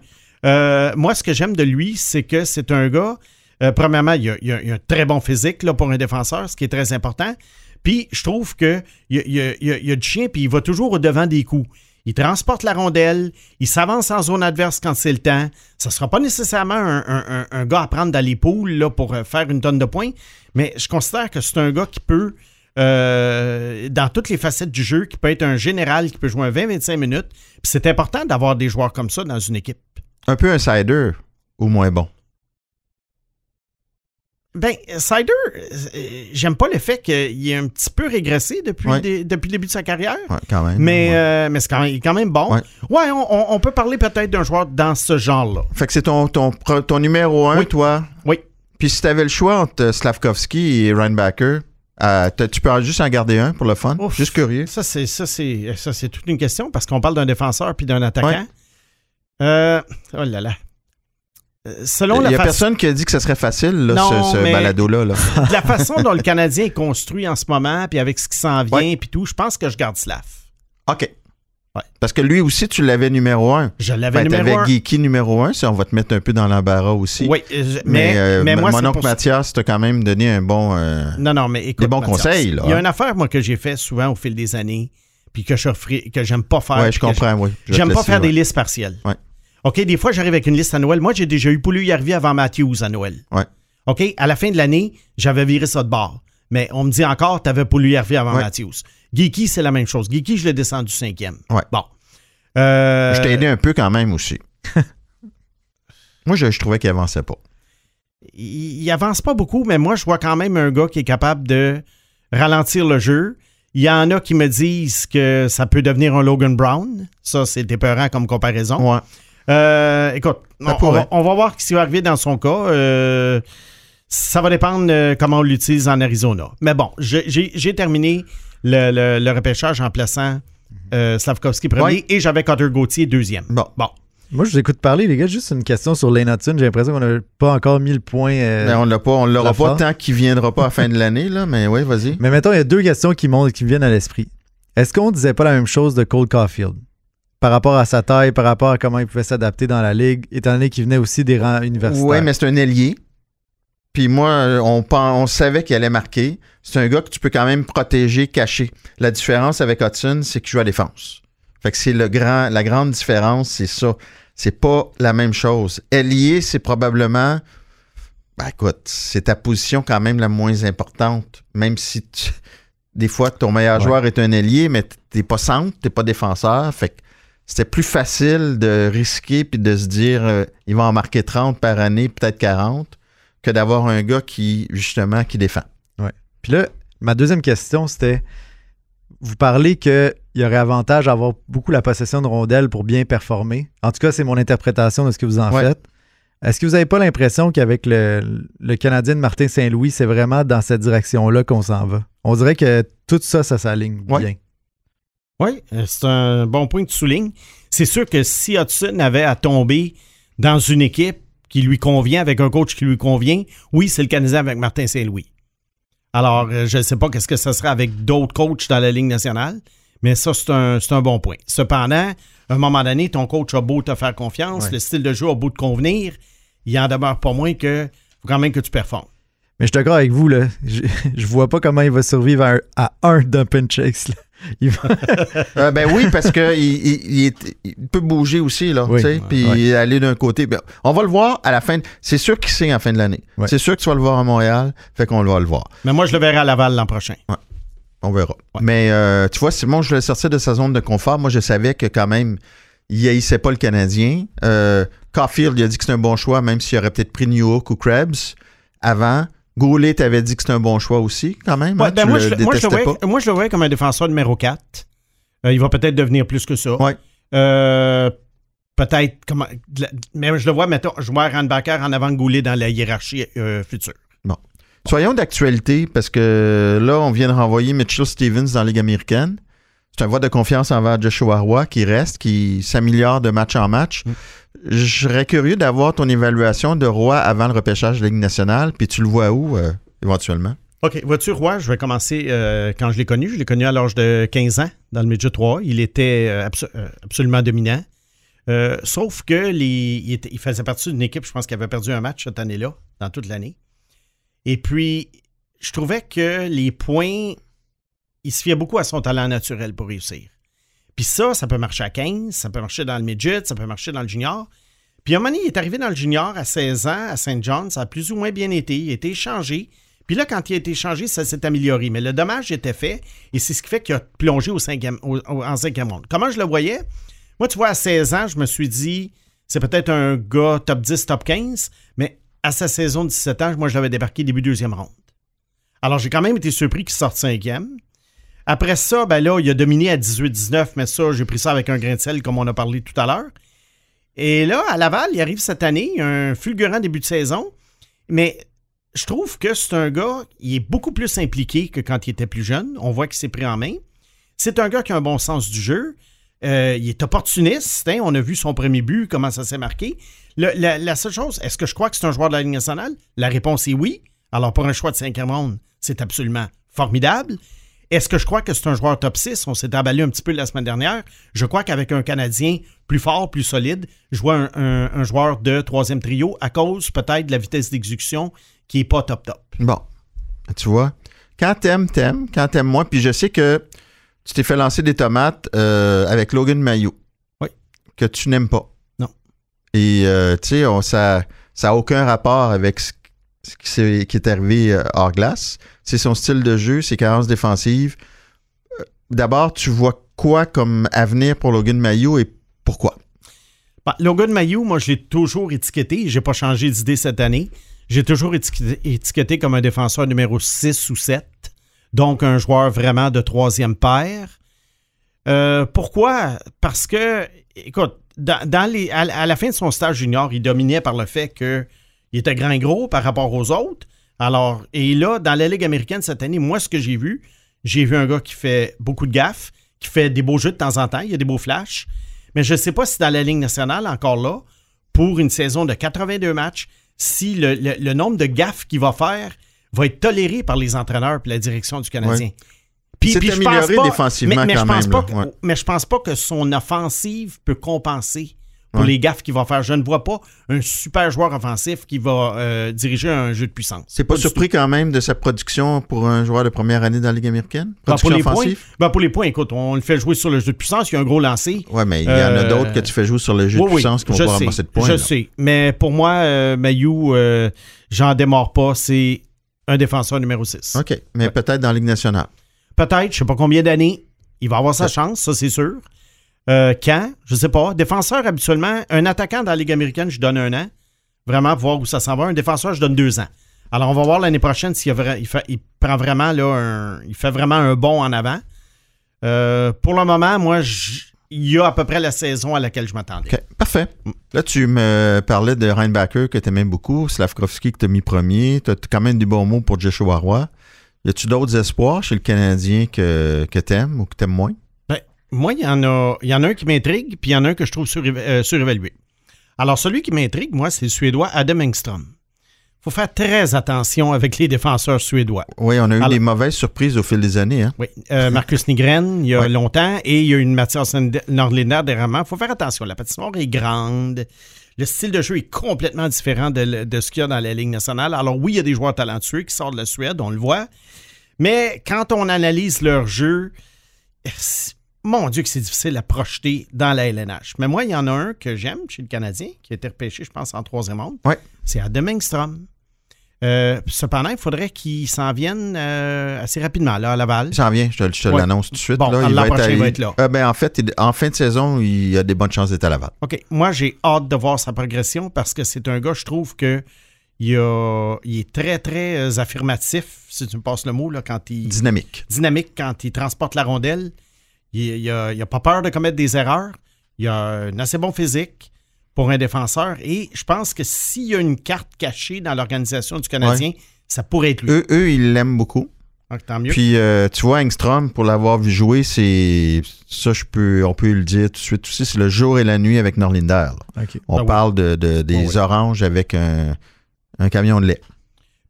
Euh, moi, ce que j'aime de lui, c'est que c'est un gars. euh, premièrement, il a, il a- il a un très bon physique là, pour un défenseur, ce qui est très important. Puis, je trouve que il il a- a- il a du chien, puis il va toujours au devant des coups. Il transporte la rondelle, il s'avance en zone adverse quand c'est le temps. Ça ne sera pas nécessairement un, un- gars à prendre dans les poules là, pour euh, faire une tonne de points, mais je considère que c'est un gars qui peut, euh, dans toutes les facettes du jeu, qui peut être un général, qui peut jouer un 20-25 minutes. C'est important d'avoir des joueurs comme ça dans une équipe. Un peu un cider ou moins bon? Ben, Sider, euh, j'aime pas le fait qu'il ait un petit peu régressé depuis, Ouais. des- depuis le début de sa carrière. Ouais, quand même. Mais, Ouais. euh, mais c'est quand même, il est quand même bon. Ouais. Ouais, on, on- peut parler peut-être d'un joueur dans ce genre-là. Fait que c'est ton, ton, ton numéro un, Oui. toi? Oui. Puis si t'avais le choix entre Slavkovski et Reinbacker, euh, tu peux juste en garder un pour le fun. Ouf. Juste curieux. Ça, c'est ça, c'est ça, c'est toute une question parce qu'on parle d'un défenseur puis d'un attaquant. Euh, oh là là. Euh, Selon Il la, y a fa- personne qui a dit que ce serait facile, là, Non, ce, ce balado-là. là. la façon dont le Canadien est construit en ce moment, puis avec ce qui s'en vient, Ouais. puis tout, je pense que je garde Slav. OK. Ouais. Parce que lui aussi, tu l'avais numéro un. Je l'avais Ben, numéro un. Geeky numéro un, ça, on va te mettre un peu dans l'embarras aussi. Oui, euh, je- Mais, mais, euh, mais moi, mon oncle pour- Mathias t'a quand même donné un bon. euh, Non, non, mais écoute. Des bons Mathias, conseils, là, Il y a hein. une affaire, moi, que j'ai fait souvent au fil des années, puis que je que j'aime pas faire. puis je comprends, oui. J'aime pas faire des listes partielles. Ouais. OK, des fois, j'arrive avec une liste à Noël. Moi, j'ai déjà eu Poulu Yarvi avant Matthews à Noël. Ouais. OK, à la fin de l'année, j'avais viré ça de bord. Mais on me dit encore, t'avais Poulu Yarvi avant Ouais. Matthews. Geeky, c'est la même chose. Geeky, je l'ai descendu cinquième. Ouais. Bon. Euh, Je t'ai aidé un peu quand même aussi. Moi, je, je trouvais qu'il avançait pas. il, il avance pas beaucoup, mais moi, je vois quand même un gars qui est capable de ralentir le jeu. Il y en a qui me disent que ça peut devenir un Logan Brown. Ça, c'est épeurant comme comparaison. Ouais. Euh, écoute, on, va, on va voir ce qui va arriver dans son cas. Euh, ça va dépendre euh, comment on l'utilise en Arizona. Mais bon, j'ai- terminé le, le- le repêchage en plaçant euh, Slavkovski premier Ouais. et j'avais Cutter Gauthier deuxième. Bon. Bon. Moi, je vous écoute parler, les gars. Juste une question sur Lane Hudson. J'ai l'impression qu'on n'a pas encore mis le point. euh, Ben, on l'a pas, on l'aura la pas tant qu'il viendra pas à la fin de l'année, là, mais oui, vas-y. Mais mettons, il y a deux questions qui, montent, qui me viennent à l'esprit. Est-ce qu'on disait pas la même chose de Cole Caulfield? Par rapport à sa taille, par rapport à comment il pouvait s'adapter dans la ligue, étant donné qu'il venait aussi des rangs universitaires. Oui, mais c'est un ailier. Puis moi, on, on savait qu'il allait marquer. C'est un gars que tu peux quand même protéger, cacher. La différence avec Hudson, c'est qu'il joue à défense. Fait que c'est le grand, la grande différence, c'est ça. C'est pas la même chose. Ailier, c'est probablement. Ben écoute, c'est ta position quand même la moins importante. Même si tu- des fois ton meilleur Ouais. joueur est un ailier, mais t'es pas centre, t'es pas défenseur. Fait que c'était plus facile de risquer puis de se dire euh, il va en marquer 30 par année, peut-être 40, que d'avoir un gars qui, justement, qui défend. Puis là, ma deuxième question, c'était vous parlez qu'il y aurait avantage à avoir beaucoup la possession de rondelles pour bien performer. En tout cas, c'est mon interprétation de ce que vous en Ouais. faites. Est-ce que vous n'avez pas l'impression qu'avec le, le Canadien de Martin Saint-Louis, c'est vraiment dans cette direction-là qu'on s'en va? On dirait que tout ça, ça s'aligne Ouais. Oui, euh, c'est un bon point que tu soulignes. C'est sûr que si Hudson avait à tomber dans une équipe qui lui convient, avec un coach qui lui convient, oui, c'est le Canadien avec Martin Saint-Louis. Alors, euh, je ne sais pas qu'est-ce que ce serait avec d'autres coachs dans la Ligue nationale, mais ça, c'est un, c'est un bon point. Cependant, à un moment donné, ton coach a beau te faire confiance, Ouais. le style de jeu a beau te convenir, il en demeure pas moins que faut quand même que tu performes. Mais je suis d'accord avec vous, là. Je, je vois pas comment il va survivre à un, à un dump and chase. là. Il va- Euh, ben oui, parce que il, il- il est- il peut bouger aussi, là, Oui. puis Ouais. aller d'un côté. Ben, on va le voir à la fin. de- C'est sûr qu'il signe à la fin de l'année. Ouais. C'est sûr que tu vas le voir à Montréal, fait qu'on va le voir. Mais moi, je le verrai à Laval l'an prochain. On verra. Mais euh, tu vois, Simon, je le sortais de sa zone de confort. Moi, je savais que quand même, il haïssait pas le Canadien. Euh, Caulfield, il a dit que c'est un bon choix, même s'il aurait peut-être pris New York ou Krebs avant. Goulet t'avait dit que c'est un bon choix aussi, quand même. Ouais, hein? ben moi, le je, le- moi, je le détestais voyais, pas. moi, je le voyais comme un défenseur numéro 4. Euh, il va peut-être devenir plus que ça. Ouais. Euh, peut-être. comment- Mais je le vois, mettons, jouer Randbacker en avant de Goulet dans la hiérarchie euh, future. Soyons d'actualité, parce que là, on vient de renvoyer Mitchell Stevens dans la Ligue américaine. C'est un vote de confiance envers Joshua Roy qui reste, qui s'améliore de match en match. Mm. Je serais curieux d'avoir ton évaluation de Roy avant le repêchage de Ligue nationale, puis tu le vois où, euh, éventuellement? OK. Vois-tu, Roy, je vais commencer euh, quand je l'ai connu. Je l'ai connu à l'âge de 15 ans dans le Midget 3. Il était euh, abso- absolument dominant. Sauf que les, il, faisait partie d'une équipe, je pense, qui avait perdu un match cette année-là, dans toute l'année. Et puis, je trouvais que les points, il se fiait beaucoup à son talent naturel pour réussir. Puis ça, ça peut marcher à 15, ça peut marcher dans le midget, ça peut marcher dans le junior. Puis à est arrivé dans le junior à 16 ans, à Saint John, ça a plus ou moins bien été, il a été échangé. Puis là, quand il a été échangé, ça s'est amélioré. Mais le dommage était fait, et c'est ce qui fait qu'il a plongé au cinquième, en cinquième ronde. Comment je le voyais? Moi, tu vois, à 16 ans, je me suis dit, c'est peut-être un gars top 10, top 15, mais à sa saison de 17 ans, moi, je l'avais débarqué début deuxième ronde. Alors, j'ai quand même été surpris qu'il sorte cinquième. Après ça, ben là, il a dominé à 18-19, mais ça, j'ai pris ça avec un grain de sel, comme on a parlé tout à l'heure. Et là, à Laval, il arrive cette année, un fulgurant début de saison, mais je trouve que c'est un gars, il est beaucoup plus impliqué que quand il était plus jeune. On voit qu'il s'est pris en main. C'est un gars qui a un bon sens du jeu. Euh, il est opportuniste. hein. On a vu son premier but, comment ça s'est marqué. La seule chose, est-ce que je crois que c'est un joueur de la Ligue nationale? La réponse est oui. Alors, pour un choix de cinquième ronde, c'est absolument formidable. Est-ce que je crois que c'est un joueur top 6? On s'est emballé un petit peu la semaine dernière. Je crois qu'avec un Canadien plus fort, plus solide, je vois un, un- un joueur de troisième trio à cause peut-être de la vitesse d'exécution qui n'est pas top top. Bon, tu vois, quand t'aimes, t'aimes. Quand t'aimes moins, puis je sais que tu t'es fait lancer des tomates euh, avec Logan Mayo. Oui. Que tu n'aimes pas. Non. Et euh, tu sais, ça n'a aucun rapport avec ce, ce qui, est arrivé euh, hors glace. C'est son style de jeu, ses carences défensives. Euh, D'abord, tu vois quoi comme avenir pour Logan Mayo et pourquoi? Bah, Logan Mayou, moi, je l'ai toujours étiqueté. J'ai pas changé d'idée cette année. J'ai toujours étiqueté, comme un défenseur numéro 6 ou 7. Donc, un joueur vraiment de troisième paire. Euh, pourquoi? Parce que, écoute, à, la fin de son stage junior, il dominait par le fait qu'il était grand et gros par rapport aux autres. Alors, et là, dans la Ligue américaine cette année, moi, ce que j'ai vu, j'ai vu un gars qui fait beaucoup de gaffes, qui fait des beaux jeux de temps en temps, il y a des beaux flashs. Mais je ne sais pas si dans la Ligue nationale, encore là, pour une saison de 82 matchs, si le, le- le nombre de gaffes qu'il va faire va être toléré par les entraîneurs et la direction du Canadien. Ouais. Puis, je amélioré pense pas- défensivement mais, mais quand je pense même, pas là. que- Ouais. mais je pense pas que son offensive peut compenser pour Ouais. les gaffes qu'il va faire. Je ne vois pas un super joueur offensif qui va euh, diriger un jeu de puissance. C'est pas du surpris quand même de sa production pour un joueur de première année dans la Ligue américaine? Ben, pour, les points, ben, pour les points, écoute, on le fait jouer sur le jeu de puissance, il y a un gros lancé. Ouais, mais il y en a Euh, d'autres que tu fais jouer sur le jeu de Oui, oui, puissance qui vont pas ramasser de points. Je là. sais. Mais pour moi, euh, Mayou, j'en démarre pas. C'est un défenseur numéro 6. OK, mais peut-être dans la Ligue nationale. Peut-être, je sais pas combien d'années, il va avoir sa chance, ça c'est sûr. Euh, quand? Je sais pas. Défenseur, habituellement, un attaquant dans la Ligue américaine, je donne un an. Vraiment, pour voir où ça s'en va. Un défenseur, je donne deux ans. Alors, on va voir l'année prochaine s'il il, prend vraiment un, il fait vraiment un bond en avant. Euh, pour le moment, moi, il y a à peu près la saison à laquelle je m'attendais. Parfait. Là, tu me parlais de Reinbacker que tu aimais beaucoup, Slavkovski que tu as mis premier. Tu as quand même des bons mots pour Joshua Roy. Y a-tu d'autres espoirs chez le Canadien que, que tu aimes ou que tu aimes moins? Moi, il y en a, il y en a un qui m'intrigue, puis il y en a un que je trouve euh, surévalué. Alors, celui qui m'intrigue, moi, c'est le Suédois Adam Engström. faut faire très attention avec les défenseurs suédois. Oui, on a eu Alors- des mauvaises surprises au fil des années. Hein? Oui, euh, Marcus Nigren, il y a Ouais. longtemps, et il y a une Mathias Nordlinder dernièrement. Il faut faire attention. La patinoire est grande. Le style de jeu est complètement différent de, de ce qu'il y a dans la Ligue nationale. Alors oui, il y a des joueurs talentueux qui sortent de la Suède, on le voit. Mais quand on analyse leur jeu, c'est- mon Dieu que c'est difficile à projeter dans la LNH. Mais moi, il y en a un que j'aime chez le Canadien, qui a été repêché, je pense, en troisième ronde. Ouais. C'est Adam Engstrom. Euh, cependant, il faudrait qu'il s'en vienne euh, assez rapidement là, à Laval. Viens, je te, je te Ouais. l'annonce tout de suite. Bon, là, va il va être là. Euh, ben, en fait, il- en fin de saison, il a des bonnes chances d'être à Laval. OK. Moi, j'ai hâte de voir sa progression parce que c'est un gars, je trouve que il, a- il est très, très affirmatif, si tu me passes le mot, là, quand il. Dynamique. dynamique quand il transporte la rondelle. Il n'a pas peur de commettre des erreurs. Il a un assez bon physique pour un défenseur. Et je pense que s'il y a une carte cachée dans l'organisation du Canadien, ça pourrait être lui. Eux, eux ils l'aiment beaucoup. Donc, tant mieux. Puis, euh, tu vois, Engstrom, pour l'avoir vu jouer, c'est. Ça, je peux, on peut le dire tout de suite aussi, c'est le jour et la nuit avec Norlinder. On Ah oui. parle de, de- des Ah oui. oranges avec un, un camion de lait.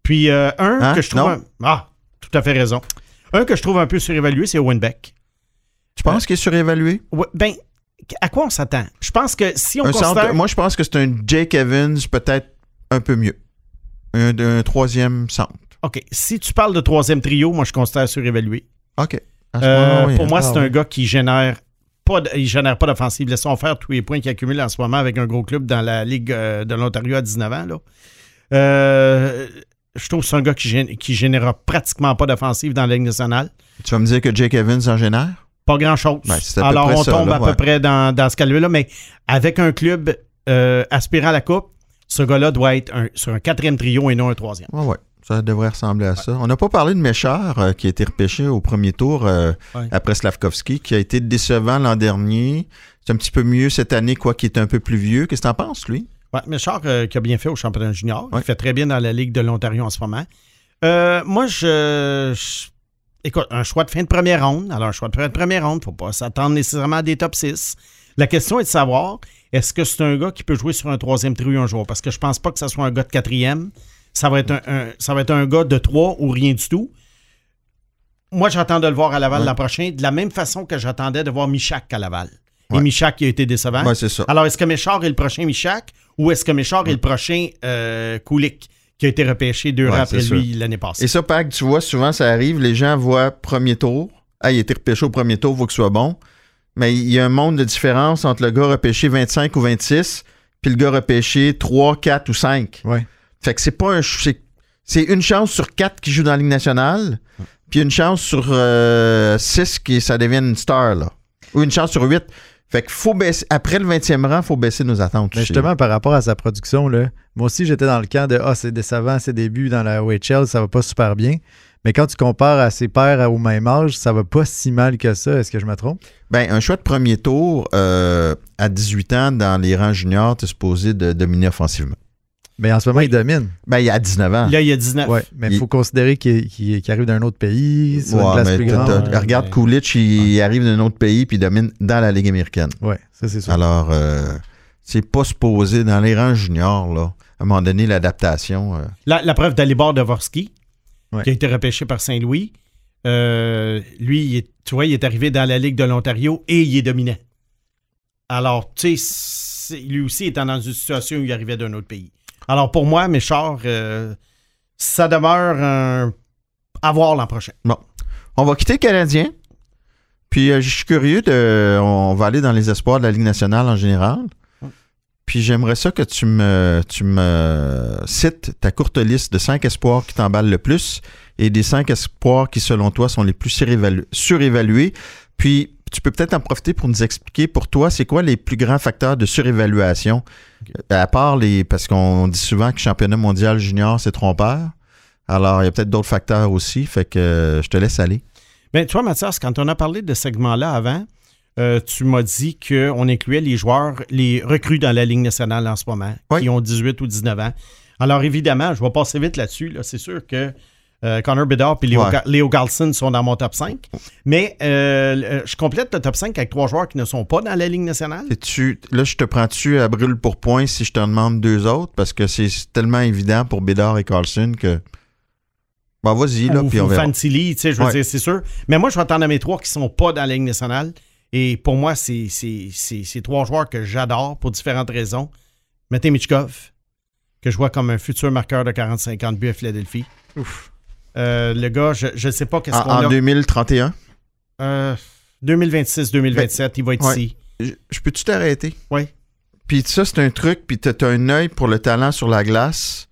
Puis euh, un Hein? que je trouve. Un- Ah, tout à fait raison. Un que je trouve un peu surévalué, c'est Owen Beck. Tu penses qu'il est surévalué? Ouais, ben, à quoi on s'attend? Je pense que si on Un considère... centre- moi, je pense que c'est un Jake Evans, peut-être un peu mieux. Un, un troisième centre. OK, si tu parles de troisième trio, moi, je considère surévalué. OK. Euh, oui, pour hein. moi, Ah c'est un oui. gars qui génère pas de- il génère pas d'offensive. Laissons faire tous les points qu'il accumule en ce moment avec un gros club dans la Ligue euh, de l'Ontario à 19 ans. Là. Euh, je trouve que c'est un gars qui, gén- qui générera pratiquement pas d'offensive dans la Ligue nationale. Tu vas me dire que Jake Evans en génère? Pas grand-chose. Ben, Alors, on ça, tombe là, à ouais. peu près dans, dans ce cas-là. Mais avec un club euh, aspirant à la Coupe, ce gars-là doit être un- sur un quatrième trio et non un troisième. Ouais, ouais. Ça devrait ressembler à ça. On n'a pas parlé de Méchard, euh, qui a été repêché au premier tour euh, Ouais. après Slavkovski, qui a été décevant l'an dernier. C'est un petit peu mieux cette année, quoi, qui est un peu plus vieux. Qu'est-ce que t'en penses, lui? Ouais, Méchard euh, qui a bien fait au championnat junior. Ouais. Il fait très bien dans la Ligue de l'Ontario en ce moment. Moi, je, je- Écoute, un choix de fin de première ronde. Alors, un choix de fin de première ronde, faut pas s'attendre nécessairement à des top 6. La question est de savoir, est-ce que c'est un gars qui peut jouer sur un troisième trio un jour? Parce que je pense pas que ce soit un gars de quatrième. Ça va être un, un- ça va être un gars de trois ou rien du tout. Moi, j'attends de le voir à Laval Ouais. l'an prochain, de la même façon que j'attendais de voir Michak à Laval. Et. Michak qui a été décevant. Ouais, c'est ça. Alors, est-ce que Méchard est le prochain Michak ou est-ce que Méchard est le prochain euh, qui a été repêché deux Ouais, ans après lui l'année passée? Et ça, Pag, tu vois, souvent, ça arrive, les gens voient premier tour. Ah, il a été repêché au premier tour, il faut qu'il soit bon. Mais il y a un monde de différence entre le gars repêché 25 ou 26 puis le gars repêché 3, 4 ou 5. Ouais. Fait que c'est pas un. C'est, c'est une chance sur 4 qui joue dans la Ligue nationale, puis une chance sur 6 qui ça devienne une star, là. Ou une chance sur 8. Fait qu'il faut baisser. Après le 20e rang, il faut baisser nos attentes. Mais justement, par rapport à sa production, là, moi aussi, j'étais dans le camp de Ah, c'est décevant, ses débuts dans la OHL, ça va pas super bien. Mais quand tu compares à ses pairs à- au même âge, ça va pas si mal que ça. Est-ce que je me trompe? Ben, un choix de premier tour euh, à 18 ans dans les rangs juniors, tu es supposé de dominer offensivement. Mais en ce moment, il domine. Ben, il y a 19 ans. Là, il y a 19. Ouais, mais il faut considérer qu'il arrive d'un autre pays, sur Ouais, une place mais plus grande. regarde Coolidge, il arrive d'un autre pays puis il domine dans la Ligue américaine. Ouais, ça c'est sûr. Alors, euh, c'est pas supposé dans les rangs juniors, là. À un moment donné, l'adaptation. euh, La, la preuve d'Alibor Dvorsky, Ouais. qui a été repêché par Saint-Louis, euh, lui, il est- tu vois, il est arrivé dans la Ligue de l'Ontario et il est dominant. Alors, tu sais, lui aussi étant dans une situation où il arrivait d'un autre pays. Alors, pour moi, Méchard, euh, ça demeure un... à voir l'an prochain. On va quitter Canadien. Puis euh, je suis curieux de. On va aller dans les espoirs de la Ligue nationale en général. Puis j'aimerais ça que tu me, tu me cites ta courte liste de cinq espoirs qui t'emballent le plus et des cinq espoirs qui, selon toi, sont les plus surévalu- surévalués. Puis tu peux peut-être en profiter pour nous expliquer pour toi, c'est quoi les plus grands facteurs de surévaluation, à part les. Parce qu'on dit souvent que le championnat mondial junior, c'est trompeur. Alors, il y a peut-être d'autres facteurs aussi. Fait que euh, je te laisse aller. Tu vois, Mathias, quand on a parlé de ce segment-là avant, euh, tu m'as dit qu'on incluait les joueurs, les recrues dans la Ligue nationale en ce moment, Oui. qui ont 18 ou 19 ans. Alors, évidemment, je vais passer vite là-dessus. là. C'est sûr que euh, Connor Bedard et Léo, Ouais. Léo Carlson sont dans mon top 5. Mais euh, je complète le top 5 avec trois joueurs qui ne sont pas dans la Ligue nationale. tu là, je te prends-tu à brûle pour point si je te demande deux autres? Parce que c'est tellement évident pour Bédard et Carlson que. Bon, vas-y, là, puis on verra. Fantilli, tu sais, je veux Ouais. dire, c'est sûr. Mais moi, je vais attendre à mes trois qui sont pas dans la Ligue nationale. Et pour moi, c'est c'est- c'est- c'est trois joueurs que j'adore pour différentes raisons. Mettez Michkov, que je vois comme un futur marqueur de 40-50 buts à Philadelphie. Euh, le gars, je ne sais pas qu'est-ce En, qu'on en a. 2031, Euh, 2026-2027, il va être Ouais. ici. je, je peux-tu t'arrêter? Oui. Puis ça, c'est un truc, puis t'as t'as un œil pour le talent sur la glace,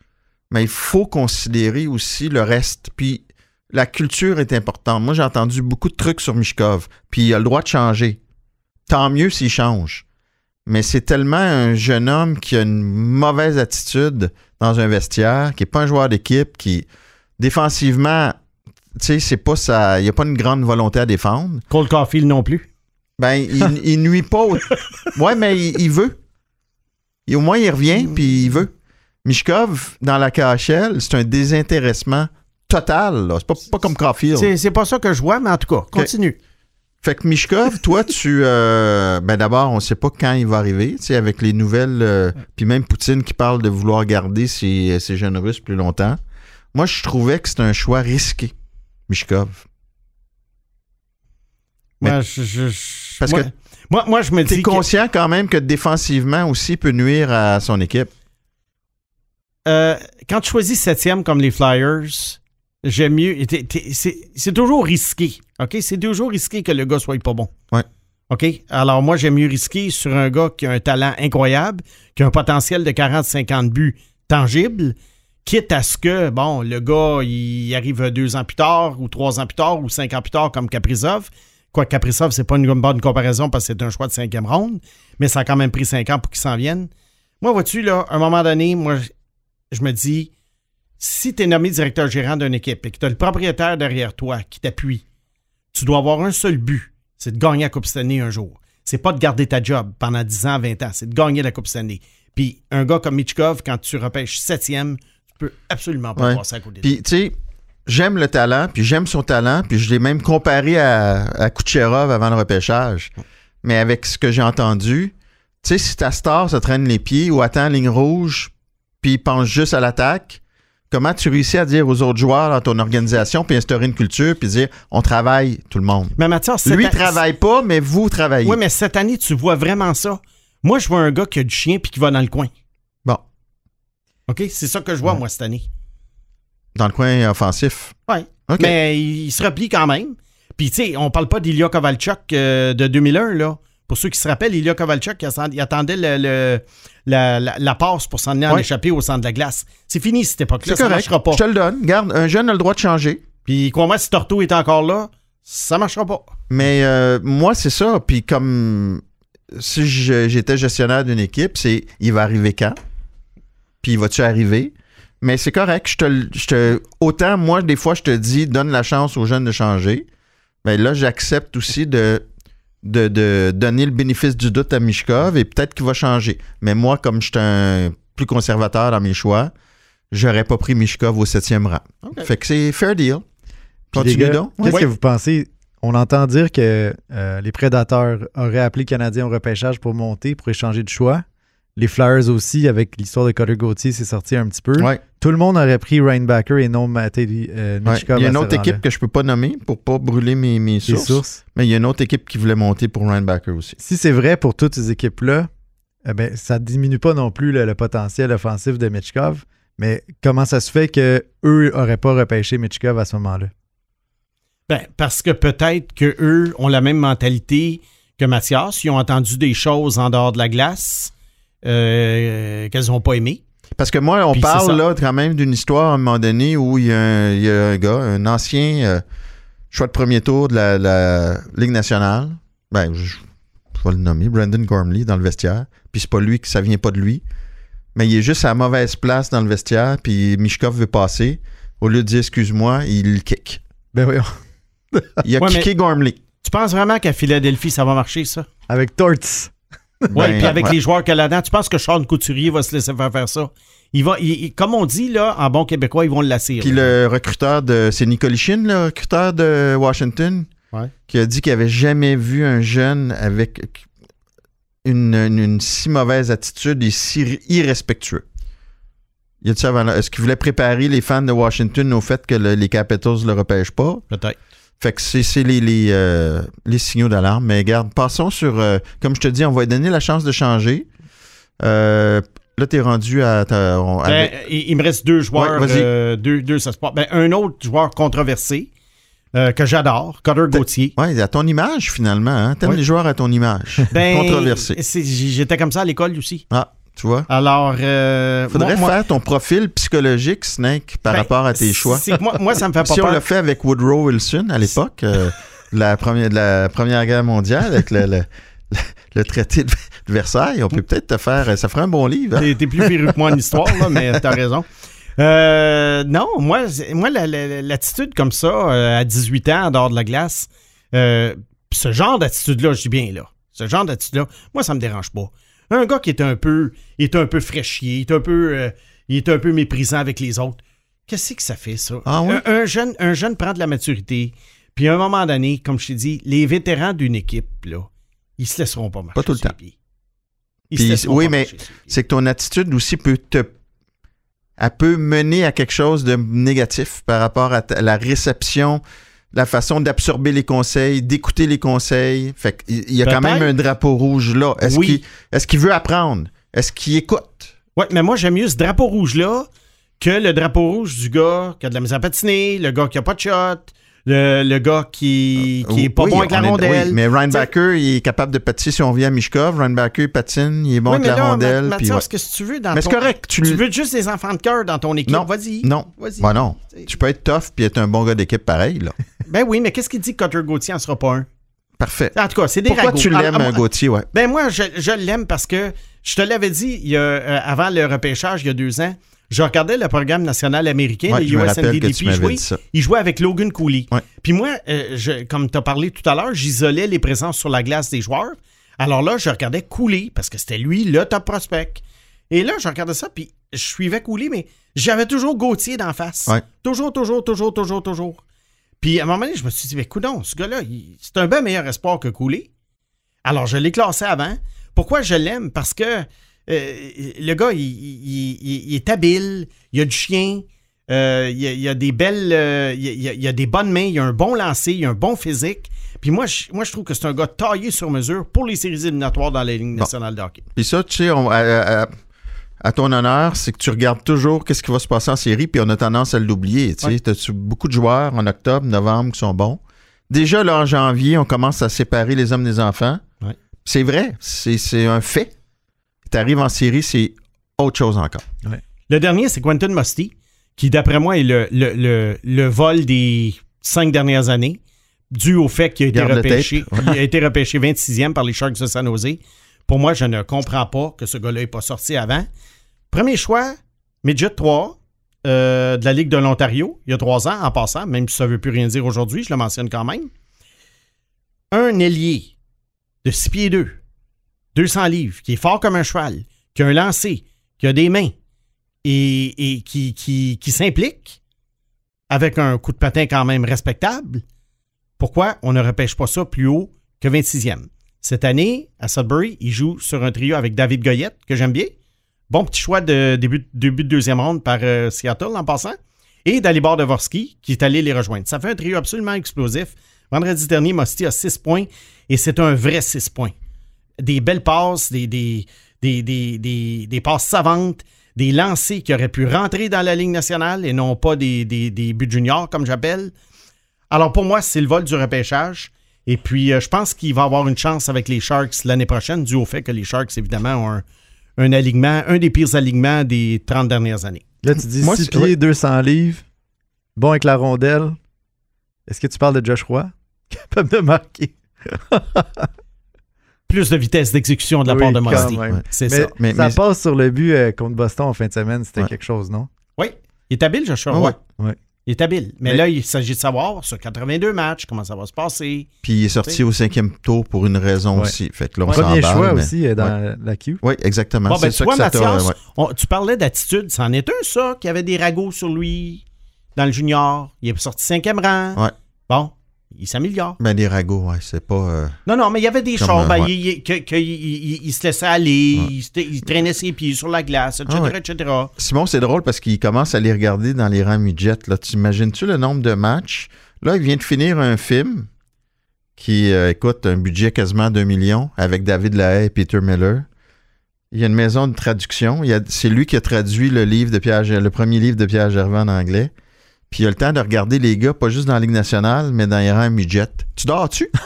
mais il faut considérer aussi le reste. Puis la culture est importante. Moi, j'ai entendu beaucoup de trucs sur Mishkov, puis il a le droit de changer. Tant mieux s'il change. Mais c'est tellement un jeune homme qui a une mauvaise attitude dans un vestiaire, qui n'est pas un joueur d'équipe, qui défensivement, tu sais, c'est pas ça. Il n'y a pas une grande volonté à défendre. Cole Caulfield non plus. Ben, il, il nuit pas. au- Ouais, mais il, il veut. Et au moins, il revient, puis il veut. Mishkov, dans la KHL, c'est un désintéressement total. C'est pas, pas comme Caulfield. C'est c'est pas ça que je vois, mais en tout cas, continue. Fait que Mishkov, toi, tu. euh, ben d'abord, on sait pas quand il va arriver. Tu sais, avec les nouvelles. euh, Puis même Poutine qui parle de vouloir garder ces, ces jeunes Russes plus longtemps. Moi, je trouvais que c'était un choix risqué, Mishkov. Mais- Moi, je, je- je- Parce moi, que moi, moi, je me T'es dis. que- conscient quand même que défensivement aussi peut nuire à son équipe. Euh, quand tu choisis septième comme les Flyers, j'aime mieux. t'es- t'es- C'est c'est toujours risqué. OK? C'est toujours risqué que le gars soit pas bon. Ouais. OK? Alors, moi, j'aime mieux risquer sur un gars qui a un talent incroyable, qui a un potentiel de 40-50 buts tangibles, quitte à ce que, bon, le gars, il arrive deux ans plus tard, ou trois ans plus tard, ou cinq ans plus tard, comme Kaprizov. Quoi, Kaprizov, c'est pas une bonne comparaison parce que c'est un choix de cinquième ronde, mais ça a quand même pris cinq ans pour qu'il s'en vienne. Moi, vois-tu, là, à un moment donné, moi, je me dis, si tu es nommé directeur gérant d'une équipe et que tu as le propriétaire derrière toi qui t'appuie, tu dois avoir un seul but, c'est de gagner la Coupe Stanley un jour. C'est pas de garder ta job pendant 10 ans, 20 ans, c'est de gagner la Coupe Stanley. Puis un gars comme Michkov, quand tu repêches septième, tu peux absolument pas Ouais. passer à côté de Puis, tu sais, j'aime le talent, puis j'aime son talent, puis je l'ai même comparé à, à Kucherov avant le repêchage. Mais avec ce que j'ai entendu, tu sais, si ta star se traîne les pieds ou attend ligne rouge, puis pense juste à l'attaque, comment tu réussis à dire aux autres joueurs dans ton organisation, puis instaurer une culture, puis dire on travaille, tout le monde? Mais Mathias, Lui, an- il travaille pas, mais vous travaillez. Oui, mais cette année, tu vois vraiment ça. Moi, je vois un gars qui a du chien puis qui va dans le coin. OK? C'est ça que je vois, moi, cette année. dans le coin offensif. Oui. Mais il se replie quand même. Puis, tu sais, on parle pas d'Ilya Kovalchuk euh, de 2001, là. Pour ceux qui se rappellent, Ilya Kovalchuk, il, atten- il attendait le- le- la, la- la passe pour s'en aller en échapper au centre de la glace. C'est fini, cette époque-là. Ça marchera pas. Je te le donne. Garde, un jeune a le droit de changer. Puis, crois-moi, si Torto est encore là, ça marchera pas. Mais euh, moi, c'est ça. Puis comme si j'étais gestionnaire d'une équipe, c'est il va arriver quand? Puis va-tu arriver? Mais c'est correct. Je te, je te, autant, moi, des fois, je te dis, donne la chance aux jeunes de changer. Mais là, j'accepte aussi de, de, de donner le bénéfice du doute à Mishkov et peut-être qu'il va changer. Mais moi, comme je suis un plus conservateur dans mes choix, j'aurais pas pris Mishkov au septième rang. Fait que c'est fair deal. Les Continue gars, donc. Qu'est-ce Ouais. que vous pensez? On entend dire que euh, les prédateurs auraient appelé le Canadien au repêchage pour monter, pour échanger de choix. Les Flyers aussi, avec l'histoire de Cutter Gauthier, c'est sorti un petit peu. Ouais. Tout le monde aurait pris Reinbacker et non Matej euh, Ouais. Il y a une autre équipe que je peux pas nommer pour pas brûler mes, sources, sources. Mais il y a une autre équipe qui voulait monter pour Ryanbacker aussi. Si c'est vrai pour toutes ces équipes-là, eh ben, ça diminue pas non plus le, le potentiel offensif de Michkov. Mais comment ça se fait que eux auraient pas repêché Michkov à ce moment-là? Ben, parce que peut-être qu'eux ont la même mentalité que Mathias. Ils ont entendu des choses en dehors de la glace euh, qu'elles n'ont pas aimées. Parce que moi, on Puis parle là quand même d'une histoire à un moment donné où il y a un, il y a un gars, un ancien euh, choix de premier tour de la, la Ligue nationale. Ben, je, je vais le nommer, Brandon Gormley dans le vestiaire. Puis c'est pas lui, que ça vient pas de lui. Mais il est juste à la mauvaise place dans le vestiaire, puis Mishkov veut passer. Au lieu de dire excuse-moi, il le kick. Ben voyons. Il a Ouais, kické Gormley. Tu penses vraiment qu'à Philadelphie, ça va marcher, ça? Avec Torts. Oui, Ben, puis avec ouais. les joueurs qu'il y a là-dedans, tu penses que Sean Couturier va se laisser faire faire ça? Il va, il- il- comme on dit, là, en bon québécois, ils vont le lasser. Puis le recruteur de. C'est Nicolichin, le recruteur de Washington, Ouais. qui a dit qu'il avait jamais vu un jeune avec une, une- une si mauvaise attitude et si irrespectueux. Il a dit ça avant. Est-ce qu'il voulait préparer les fans de Washington au fait que le- les Capitals ne le repêchent pas? Peut-être. Fait que c'est c'est les, les, euh, les signaux d'alarme. Mais regarde, passons sur. euh, comme je te dis, on va donner la chance de changer. Euh, là, t'es rendu à. ta- on- Ben, avec- il, il me reste deux joueurs, Ouais, vas-y. euh, deux. Ben, un autre joueur controversé euh, que j'adore, Cutter Gauthier. Ouais, à ton image, finalement. Hein? T'aimes Ouais. les joueurs à ton image. Ben, Controversé. J'étais comme ça à l'école aussi. Ah, tu vois? Alors, euh, Faudrait moi- faire ton profil psychologique, Snake, par ben, rapport à tes choix. moi, moi, ça me fait pas Si on l'a fait avec Woodrow Wilson à l'époque, euh, de la, première, de la Première Guerre mondiale, avec le, le, le traité de Versailles, on peut peut-être te faire. Ça ferait un bon livre. hein? T'es plus féru que moi en histoire, là, mais t'as raison. Euh, non, moi, moi la- la- l'attitude comme ça, euh, à 18 ans, en dehors de la glace, euh, ce genre d'attitude-là, je dis bien là, ce genre d'attitude-là, moi, ça me dérange pas. Un gars qui est un peu, est un peu fraîchier, est un peu, euh, il est un peu méprisant avec les autres, qu'est-ce que ça fait, ça? Ah oui? un, un jeune, un jeune prend de la maturité, puis à un moment donné, comme je t'ai dit, les vétérans d'une équipe, là, ils se laisseront pas marcher Pas tout le temps. Ils Puis, oui, pas mais c'est que ton attitude aussi peut te. Elle peut mener à quelque chose de négatif par rapport à la réception, la façon d'absorber les conseils, d'écouter les conseils. Fait qu'il il y a quand même un drapeau rouge là. Est-ce Oui. qu'il qu'il veut apprendre? Est-ce qu'il écoute? Ouais, mais moi, j'aime mieux ce drapeau rouge-là que le drapeau rouge du gars qui a de la misère à patiner, le gars qui a pas de shot, le, le gars qui, qui est pas Oui, bon avec la on est- rondelle. oui, mais Ryan il est capable de patiner si on vient à Mishkov. Ryan Backer, il patine, il est bon Oui, avec la là, rondelle. Ma- ouais. qu'est-ce que tu veux dans Mais c'est ton- correct. Tu, veux juste des enfants de cœur dans ton équipe? Non, Vas-y. Non. Vas-y. Ben non. Tu peux être tough puis être un bon gars d'équipe pareil. Là. Ben oui, mais qu'est-ce qu'il dit que Cutter Gauthier en sera pas un? Parfait. En tout cas, c'est des Pourquoi ragots. tu Ah, l'aimes, ah, Gauthier? Ouais? Ben moi, je, je l'aime parce que je te l'avais dit il y a, euh, avant le repêchage, il y a deux ans, je regardais le programme national américain, Ouais, le je me rappelle que USNDDP, dit ça. Il jouait avec Logan Cooley. Ouais. Puis moi, euh, je- comme tu as parlé tout à l'heure, j'isolais les présences sur la glace des joueurs. Alors là, je regardais Cooley parce que c'était lui le top prospect. Et là, je regardais ça, puis je suivais Cooley, mais j'avais toujours Gauthier d'en face. Ouais. Toujours, toujours, toujours, toujours, toujours. Puis à un moment donné, je me suis dit, mais coudon, ce gars-là, c'est un bien meilleur espoir que Cooley. Alors, je l'ai classé avant. Pourquoi je l'aime? Parce que euh, le gars, il, il- il- il est habile, il a du chien, euh, il, a, il a des belles. euh, il, a, il a des bonnes mains, il a un bon lancer, il a un bon physique. Puis moi, je, moi, je trouve que c'est un gars taillé sur mesure pour les séries éliminatoires dans la Ligue nationale de hockey. Puis ça, tu sais, on- à, à- à ton honneur, c'est que tu regardes toujours qu'est-ce qui va se passer en série, puis on a tendance à l'oublier. Tu sais. T'as-tu beaucoup de joueurs en octobre, novembre qui sont bons? Déjà, là, en janvier, on commence à séparer les hommes des enfants. Ouais. C'est vrai, c'est un fait. Tu arrives en série, c'est autre chose encore. Le dernier, c'est Quentin Musty, qui, d'après moi, est le, le, le- le vol des cinq dernières années, dû au fait qu'il a été repêché. Il a été repêché 26e par les Sharks de San Jose. Pour moi, je ne comprends pas que ce gars-là n'est pas sorti avant. Premier choix, Midget 3 euh, de la Ligue de l'Ontario, il y a trois ans, en passant, même si ça ne veut plus rien dire aujourd'hui, je le mentionne quand même. Un ailier de 6 pieds 2, 200 livres, qui est fort comme un cheval, qui a un lancer, qui a des mains et, qui, qui s'implique avec un coup de patin quand même respectable, pourquoi on ne repêche pas ça plus haut que 26e? Cette année, à Sudbury, il joue sur un trio avec David Goyette, que j'aime bien. Bon petit choix de début, début de deuxième ronde par euh, Seattle en passant. Et Dalibor Dvorsky, qui est allé les rejoindre. Ça fait un trio absolument explosif. Vendredi dernier, Mosti a 6 points et c'est un vrai 6 points. Des belles passes, des, des, des, des, des- passes savantes, des lancers qui auraient pu rentrer dans la Ligue nationale et non pas des buts juniors, comme j'appelle. Alors pour moi, c'est le vol du repêchage. Et puis, euh, je pense qu'il va avoir une chance avec les Sharks l'année prochaine, dû au fait que les Sharks, évidemment, ont un, un alignement, un des pires alignements des 30 dernières années. Là, tu dis Moi, 6 c'est- pieds, ouais. 200 livres, bon avec la rondelle. Est-ce que tu parles de Josh Roy? Capable de marquer. Plus de vitesse d'exécution de la Oui, part de même. C'est Mais, ça. Mais- ça mais- passe sur le but euh, contre Boston en fin de semaine, c'était Ouais. quelque chose, non? Oui, il est habile, Joshua Ah Roy. ouais. Ouais. Il est habile. Mais, Mais- là, il s'agit de savoir, sur 82 matchs, comment ça va se passer. Puis il est sorti au cinquième tour pour une raison Ouais. aussi. Fait que là, on Premier choix mais- aussi euh, dans la queue. Oui, exactement. Bon, ben, c'est tu vois, Mathias, ouais. on- tu parlais d'attitude. C'en est un, ça, qui avait des ragots sur lui dans le junior. Il est sorti cinquième rang. Ouais. Bon, il s'améliore. Ben, les ragots, ouais, c'est pas. euh, Non, non, mais il y avait des choses. euh, ben, ouais. il, il- que- que- il- il- il se laissait aller, il, se- il traînait ses pieds sur la glace, etc., Ah ouais. etc. Simon, c'est drôle parce qu'il commence à les regarder dans les rangs midget. T'imagines-tu le nombre de matchs? Là, il vient de finir un film qui euh, écoute un budget quasiment 2 millions avec David Lahaye et Peter Miller. Il y a une maison de traduction. C'est lui qui a traduit le livre de Pierre, le premier livre de Pierre Gervais en anglais. Puis il a le temps de regarder les gars, pas juste dans la Ligue nationale, mais dans les rangs midget. Tu dors-tu?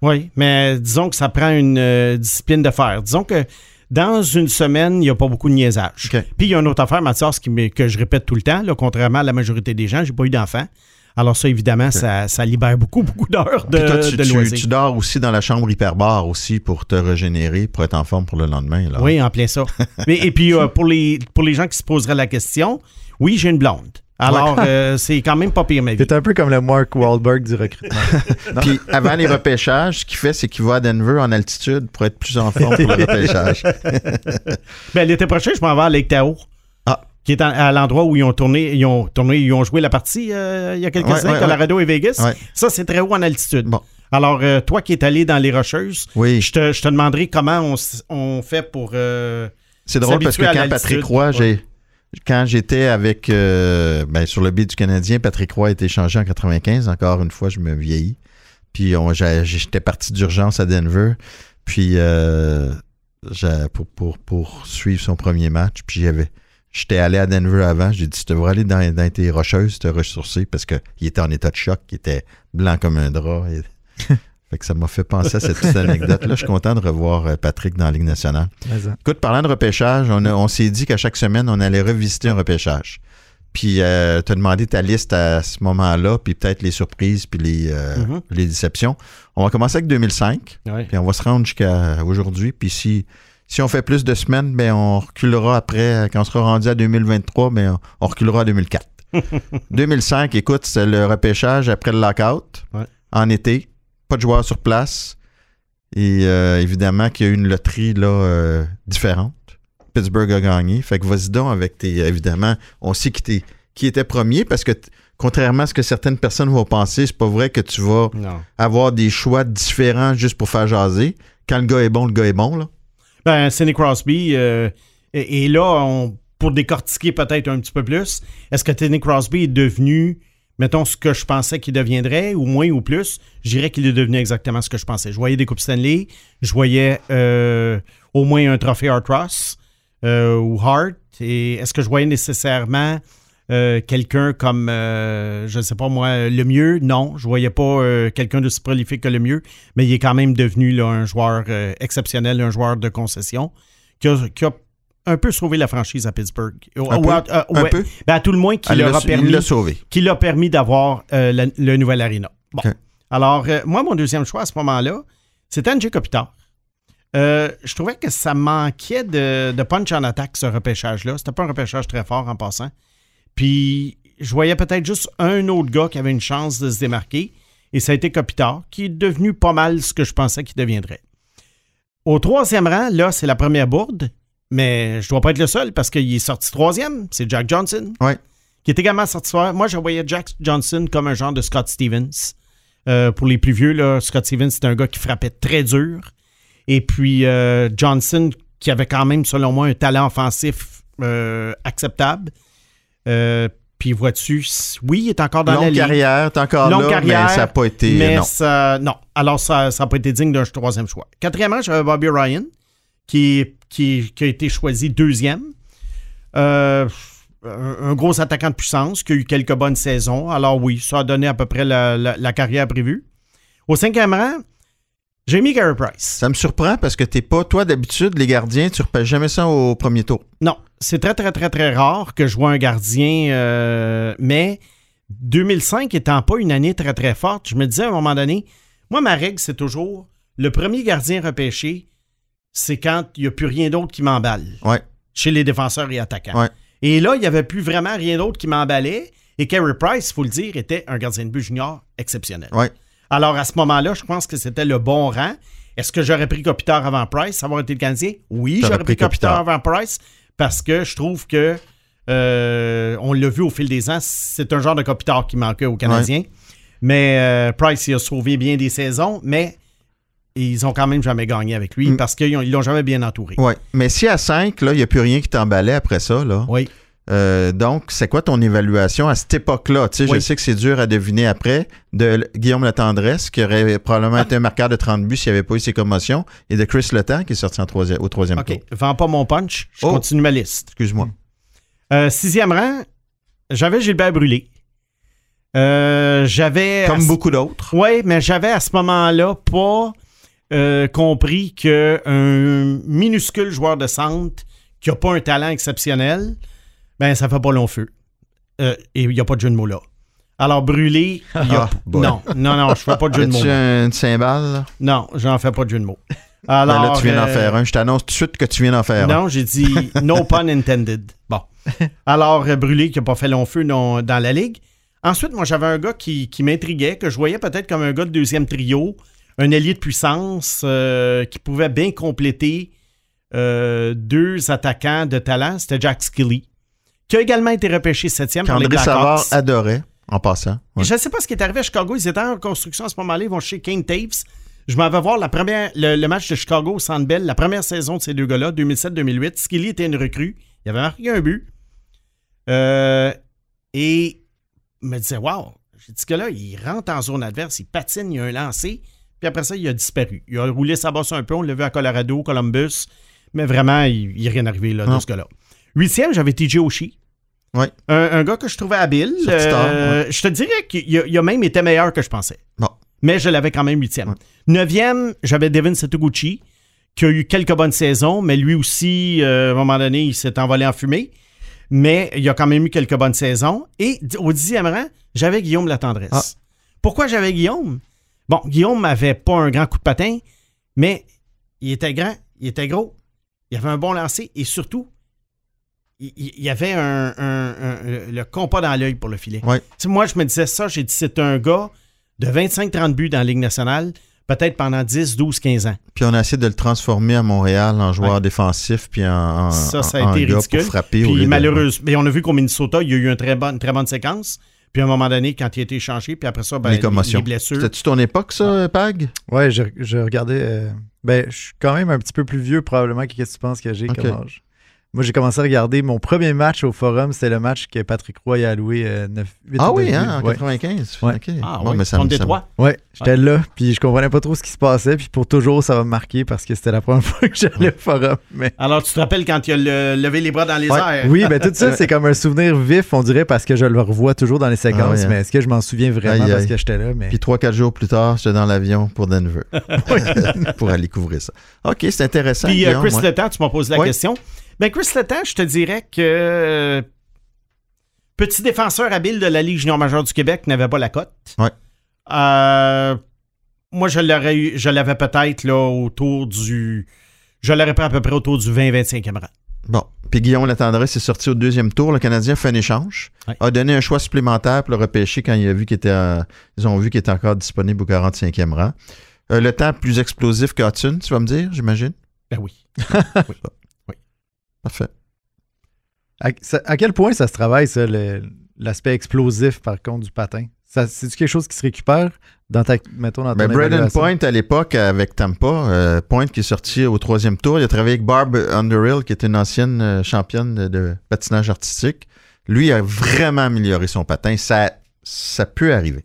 Oui, mais disons que ça prend une euh, discipline de fer. Disons que dans une semaine, il n'y a pas beaucoup de niaisage. Puis il y a une autre affaire, Mathias, qui que je répète tout le temps, là, contrairement à la majorité des gens, j'ai pas eu d'enfants. Alors ça, évidemment, ça, ça libère beaucoup, beaucoup d'heures de, toi, tu, de tu- loisirs. tu dors aussi dans la chambre hyperbare aussi pour te régénérer, pour être en forme pour le lendemain. Là. Oui, en plein ça. Mais, et puis, euh, pour, les, pour les gens qui se poseraient la question, oui, j'ai une blonde. Alors, euh, c'est quand même pas pire, ma vie. C'est un peu comme le Mark Wahlberg du recrutement. Puis avant les repêchages, ce qu'il fait, c'est qu'il va à Denver en altitude pour être plus en forme pour le repêchage. Ben, l'été prochain, je m'en vais à Lake Tahoe. Ah. Qui est à l'endroit où ils ont tourné, ils ont tourné, ils ont joué la partie euh, il y a quelques Ouais, années, ouais, Colorado et Vegas. Ouais. Ça, c'est très haut en altitude. Bon. Alors, euh, toi qui es allé dans les Rocheuses, Oui, je te, je te demanderai comment on, on fait pour. euh, c'est drôle parce que quand. Patrick Roy, j'ai quand j'étais avec euh, ben, sur le bid du Canadien, Patrick Roy a été échangé en 95. Encore une fois, je me vieillis. Puis j'étais parti d'urgence à Denver. Puis euh, pour, suivre son premier match. Puis j'avais. J'étais allé à Denver avant. J'ai dit, tu devrais aller dans, tes rocheuses, te ressourcer, parce qu'il était en état de choc, il était blanc comme un drap. fait que ça m'a fait penser à cette petite anecdote-là. Je suis content de revoir euh, Patrick dans la Ligue nationale. Écoute, parlant de repêchage, on, s'est dit qu'à chaque semaine, on allait revisiter un repêchage. Puis euh, tu as demandé ta liste à ce moment-là, puis peut-être les surprises, puis les, euh, Mhm. les déceptions. On va commencer avec 2005, Ouais. puis on va se rendre jusqu'à aujourd'hui. Puis si, si on fait plus de semaines, ben on reculera après. Quand on sera rendu à 2023, ben on, on reculera à 2004. 2005, écoute, c'est le repêchage après le lockout, Ouais. en été. Pas de joueurs sur place. Et euh, évidemment qu'il y a eu une loterie là, euh, différente. Pittsburgh a gagné. Fait que vas-y donc avec tes. Évidemment, on sait qui, t'es- qui était premier parce que, contrairement à ce que certaines personnes vont penser, c'est pas vrai que tu vas Non. avoir des choix différents juste pour faire jaser. Quand le gars est bon, le gars est bon. Là. Ben, Sidney Crosby, euh, et, et là, on- pour décortiquer peut-être un petit peu plus, est-ce que Sidney Crosby est devenu, mettons, ce que je pensais qu'il deviendrait, ou moins ou plus? Je dirais qu'il est devenu exactement ce que je pensais. Je voyais des Coupes Stanley, je voyais euh, au moins un trophée Art Ross euh, ou Hart, et est-ce que je voyais nécessairement euh, quelqu'un comme, je ne sais pas moi, le mieux? Non, je voyais pas quelqu'un d'aussi prolifique que le mieux, mais il est quand même devenu un joueur exceptionnel, un joueur de concession qui a un peu sauvé la franchise à Pittsburgh. Un Ou- peu? euh, Un peu? Ben, à tout le moins, qui leur a permis qui l'a permis d'avoir euh, le nouvel arena. Bon. Alors, euh, moi, mon deuxième choix à ce moment-là, c'était Angie Kopitar. Euh, je trouvais que ça manquait de, de punch en attaque, ce repêchage-là. C'était pas un repêchage très fort en passant. Puis, je voyais peut-être juste un autre gars qui avait une chance de se démarquer, et ça a été Kopitar, qui est devenu pas mal ce que je pensais qu'il deviendrait. Au troisième rang, là, c'est la première bourde, mais je dois pas être le seul parce qu'il est sorti troisième. C'est Jack Johnson Ouais. qui est également sorti soir. Moi, je voyais Jack Johnson comme un genre de Scott Stevens. Euh, pour les plus vieux, là, Scott Stevens, c'était un gars qui frappait très dur. Et puis euh, Johnson, qui avait quand même, selon moi, un talent offensif euh, acceptable. Puis vois-tu, oui, il est encore dans la Longue ligue. carrière, t'es encore Longue là, carrière, mais ça n'a pas été. Mais non. ça, non. Alors, ça n'a pas été digne d'un troisième choix. Quatrièmement, j'avais Bobby Ryan, qui, qui, qui a été choisi deuxième. Euh, un, gros attaquant de puissance, qui a eu quelques bonnes saisons. Alors oui, ça a donné à peu près la, la- la carrière prévue. Au cinquième rang, j'ai mis Gary Price. Ça me surprend parce que t'es pas, toi, d'habitude, les gardiens, tu repêches jamais ça au premier tour. Non, c'est très, très, très, très rare que je vois un gardien, euh, mais 2005 étant pas une année très, très forte, je me disais à un moment donné, moi, ma règle, c'est toujours le premier gardien repêché, c'est quand il n'y a plus rien d'autre qui m'emballe Ouais. chez les défenseurs et attaquants. Ouais. Et là, il n'y avait plus vraiment rien d'autre qui m'emballait. Et Carey Price, il faut le dire, était un gardien de but junior exceptionnel. Ouais. Alors, à ce moment-là, je pense que c'était le bon rang. Est-ce que j'aurais pris Kopitar avant Price, avoir été le Canadien? Oui, j'aurais pris pris Kopitar avant Price parce que je trouve que, euh, on l'a vu au fil des ans, c'est un genre de Kopitar qui manquait aux Canadiens. Mais euh, Price, il a sauvé bien des saisons, mais ils ont quand même jamais gagné avec lui Mm. parce qu'ils ont- ils l'ont jamais bien entouré. Ouais. Mais si à 5, là, il n'y a plus rien qui t'emballait après ça, là. Oui. euh, donc, c'est quoi ton évaluation à cette époque-là? Tu sais, Oui. Je sais que c'est dur à deviner après, de Guillaume Latendresse, qui aurait probablement été un marqueur de 30 buts s'il n'y avait pas eu ses commotions, et de Chris Letang, qui est sorti en au troisième OK. tour. Vends pas mon punch. Je Oh. continue ma liste. Excuse-moi. Euh, sixième rang, j'avais Gilbert Brûlé. Euh, j'avais. Comme beaucoup d'autres. Oui, mais j'avais à ce moment-là pas euh, compris qu'un minuscule joueur de centre qui n'a pas un talent exceptionnel, ben ça fait pas long feu. Euh, et il n'y a pas de jeu de mots là. Alors, brûlé, il y a- Ah, non, non, non, je fais pas de jeu de mots. As-tu une cymbale? Non, j'en fais pas de jeu de mots. Ben Alors, là, tu viens d'en euh, faire un. Je t'annonce tout de suite que tu viens d'en faire un. Non, j'ai dit no pun intended. Bon. Alors, Brûlé qui n'a pas fait long feu non- dans la ligue. Ensuite, moi, j'avais un gars qui, qui m'intriguait, que je voyais peut-être comme un gars de deuxième trio, un allié de puissance euh, qui pouvait bien compléter euh, deux attaquants de talent. C'était Jack Skilly, qui a également été repêché septième par les Savard adorait, en passant. Ouais. Je ne sais pas ce qui est arrivé à Chicago. Ils étaient en reconstruction à ce moment-là. Ils vont chez Kane Taves. Je m'en vais voir la première, le, le match de Chicago au Centre Bell, la première saison de ces deux gars-là, 2007-2008. Skilly était une recrue. Il avait marqué un but. Euh, et me disais, wow, j'ai dit que là, il rentre en zone adverse, il patine, il a un lancé. Puis après ça, il a disparu. Il a roulé sa bosse un peu. On l'a vu à Colorado, Columbus. Mais vraiment, il n'est rien arrivé là, Non. ce gars-là. Huitième, j'avais TJ Oshie. Ouais. Un, un gars que je trouvais habile. Euh, Je te dirais qu'il a, il a même été meilleur que je pensais. Bon. Mais je l'avais quand même huitième. Ouais. Neuvième, j'avais Devin Setoguchi, qui a eu quelques bonnes saisons, mais lui aussi, euh, à un moment donné, il s'est envolé en fumée. mais il a quand même eu quelques bonnes saisons. Et au dixième rang, j'avais Guillaume Latendresse. Ah. Pourquoi j'avais Guillaume? Bon, Guillaume m'avait pas un grand coup de patin, mais il était grand, il était gros, il avait un bon lancer et surtout, il, il- il avait un, un- un- le compas dans l'œil pour le filet. Ouais. Moi, je me disais ça, j'ai dit, c'est un gars de 25-30 buts dans la Ligue nationale, peut-être pendant 10, 12, 15 ans. Puis on a essayé de le transformer à Montréal en joueur défensif puis en, en- Ça, ça a en été gars ridicule. pour frapper. Puis de- malheureusement, mais on a vu qu'au Minnesota, il y a eu une très bonne, une très bonne séquence. Puis à un moment donné, quand il a été échangé, puis après ça, ben, les les, commotions. les blessures. C'était-tu ton époque, ça, Pag? Ouais, je, je regardais. euh, ben, je suis quand même un petit peu plus vieux, probablement, que qu'est-ce que tu penses que j'ai Ok. comme âge. Moi, j'ai commencé à regarder mon premier match au Forum, c'était le match que Patrick Roy a alloué euh, 9, 8 Ah ou oui, 9 hein, en buts. Ouais. 95. Ouais. OK. Ah Bon, oui, mais ça me- ça me- Détroit. Ouais, j'étais là, puis je comprenais pas trop ce qui se passait, puis pour toujours, ça va me marquer parce que c'était la première fois que j'allais au Forum. Mais Alors, tu te rappelles quand il a le- levé les bras dans les Ouais. airs? oui, ben tout ça, c'est comme un souvenir vif, on dirait, parce que je le revois toujours dans les séquences. Ah oui, hein. Mais est-ce que je m'en souviens vraiment Aïe, parce aïe. que j'étais là? Mais... Puis trois, quatre jours plus tard, j'étais dans l'avion pour Denver. pour aller couvrir ça. OK, c'est intéressant. Puis euh, Guillaume, Chris. Letang, tu m'as posé la question. Ben, Chris Letang, je te dirais que euh, petit défenseur habile de la Ligue junior majeure du Québec n'avait pas la cote. Ouais. Euh, moi, je l'aurais eu, je l'avais peut-être là autour du. Je l'aurais pris à peu près autour du 20-25e rang. Bon. Puis Guillaume Latendresse est sorti au deuxième tour. Le Canadien fait un échange. Ouais. A donné un choix supplémentaire pour le repêcher quand il a vu qu'il était, euh, ils ont vu qu'il était encore disponible au 45e rang. Euh, le temps plus explosif que Hudson, tu vas me dire, j'imagine? Ben oui. Parfait. À, ça- à quel point ça se travaille, ça, le- l'aspect explosif, par contre, du patin? Ça- C'est-tu quelque chose qui se récupère dans ta, mettons, dans ton Braden? Point, à l'époque, avec Tampa, euh, Point qui est sorti au troisième tour, il a travaillé avec Barb Underhill, qui était une ancienne euh, championne de, de patinage artistique. Lui il a vraiment amélioré son patin. Ça, ça peut arriver.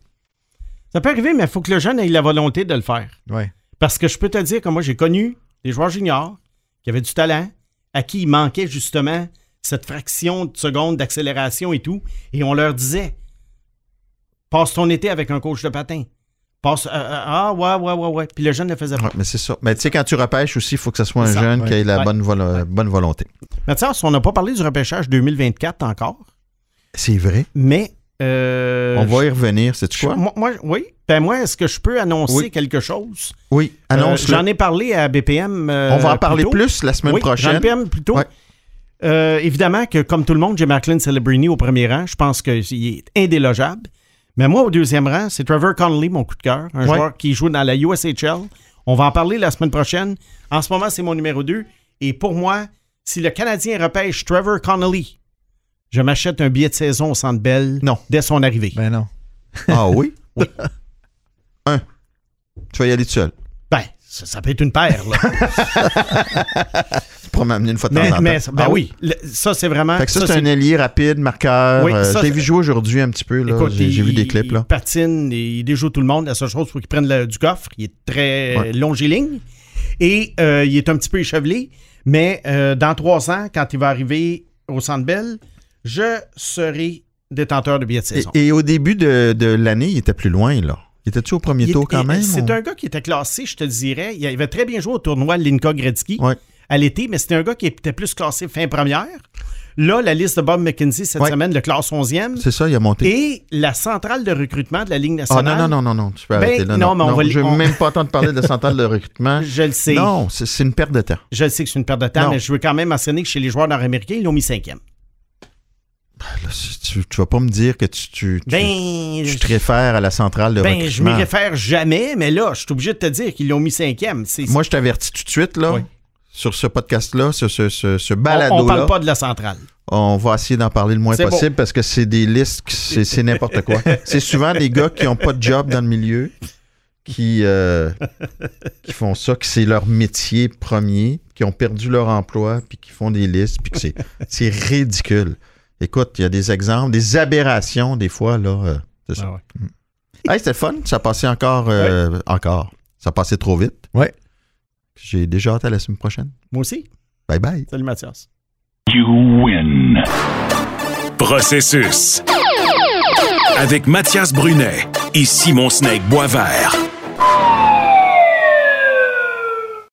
Ça peut arriver, mais il faut que le jeune ait la volonté de le faire. Ouais. Parce que je peux te dire que moi, j'ai connu des joueurs juniors qui avaient du talent, à qui il manquait justement cette fraction de seconde d'accélération et tout. Et on leur disait passe ton été avec un coach de patin. Passe. euh, euh, ah, ouais, ouais, ouais, ouais. Puis le jeune ne faisait pas. Ouais, mais c'est ça. Mais tu sais, quand tu repêches aussi, il faut que ce soit un ça, jeune ouais. qui ait la Ouais. bonne, volo- bonne volonté. Mathias, on n'a pas parlé du repêchage 2024 encore, C'est vrai. mais. Euh, On va y revenir, c'est quoi? moi, moi- oui. Ben moi, est-ce que je peux annoncer Oui. quelque chose? Oui, Euh, annonce J'en ai parlé à BPM. euh, On va en parler plus la semaine oui, prochaine. ai plus tôt. Ouais. Euh, évidemment que, comme tout le monde, j'ai Macklin Celebrini au premier rang. Je pense qu'il est indélogeable. Mais moi, au deuxième rang, c'est Trevor Connolly, mon coup de cœur. Un Ouais. joueur qui joue dans la USHL. On va en parler la semaine prochaine. En ce moment, c'est mon numéro 2. Et pour moi, si le Canadien repêche Trevor Connolly, je m'achète un billet de saison au Centre Bell Non. dès son arrivée. Ben non. Ah oui? Oui. un. Tu vas y aller tout seul. Ben, ça, ça peut être une paire. Là. Tu pourras m'amener une fois de temps mais, en temps. mais- ben Ah oui, le- ça, c'est vraiment... Fait que ça, ça, c'est un ailier rapide, marqueur. Oui, Euh, ça, J'ai c'est- vu jouer aujourd'hui un petit peu. là. Écoute, J'ai j'ai il- vu des clips. Il Là. patine, et il déjoue tout le monde. La seule chose, il faut qu'il prenne le- du coffre. Il est très Ouais. longiligne et euh, il est un petit peu échevelé. Mais euh, dans trois ans, quand il va arriver au Centre Bell, je serai détenteur de billets de saison. Et, et au début de, de l'année, il était plus loin. là. Il était-tu au premier Il tour quand il- même? C'est ou- un gars qui était classé, je te dirais. Il avait très bien joué au tournoi Linka Gretzky Ouais. à l'été, mais c'était un gars qui était plus classé fin première. Là, la liste de Bob McKenzie cette Ouais. semaine le classe 11e. C'est ça, il a monté. Et la centrale de recrutement de la Ligue Ah nationale. non, non, non, non, non, tu peux Ben, arrêter là. non, mais on va je veux on- même pas entendre parler de centrale de recrutement. Je le sais. Non, c'est une perte de temps. Je le sais que c'est une perte de temps, mais je veux quand même mentionner que chez les joueurs nord-américains, ils l'ont mis cinquième. Là, tu, tu vas pas me dire que tu, tu, tu- Ben, tu te réfères à la centrale de ben je m'y recrutement. réfère jamais, mais là, je suis obligé de te dire qu'ils l'ont mis cinquième. C'est- Moi, je t'avertis tout de suite, là, Oui. sur ce podcast-là, ce, ce, ce on, on balado-là. parle pas de la centrale. On va essayer d'en parler le moins possible parce que c'est des listes, c'est c'est n'importe quoi. c'est souvent des gars qui n'ont pas de job dans le milieu, qui, euh, qui font ça, que c'est leur métier premier, qui ont perdu leur emploi, puis qui font des listes, puis que c'est- c'est ridicule. Écoute, il y a des exemples, des aberrations des fois, là. euh, c'est ça. Ah ouais. Hey, c'était fun. Ça passait encore. euh, Encore. Ça passait trop vite. Ouais. J'ai déjà hâte à la semaine prochaine. Moi aussi. Bye bye. Salut Mathias. You win. Processus. Avec Mathias Brunet et Simon Snake Boisvert.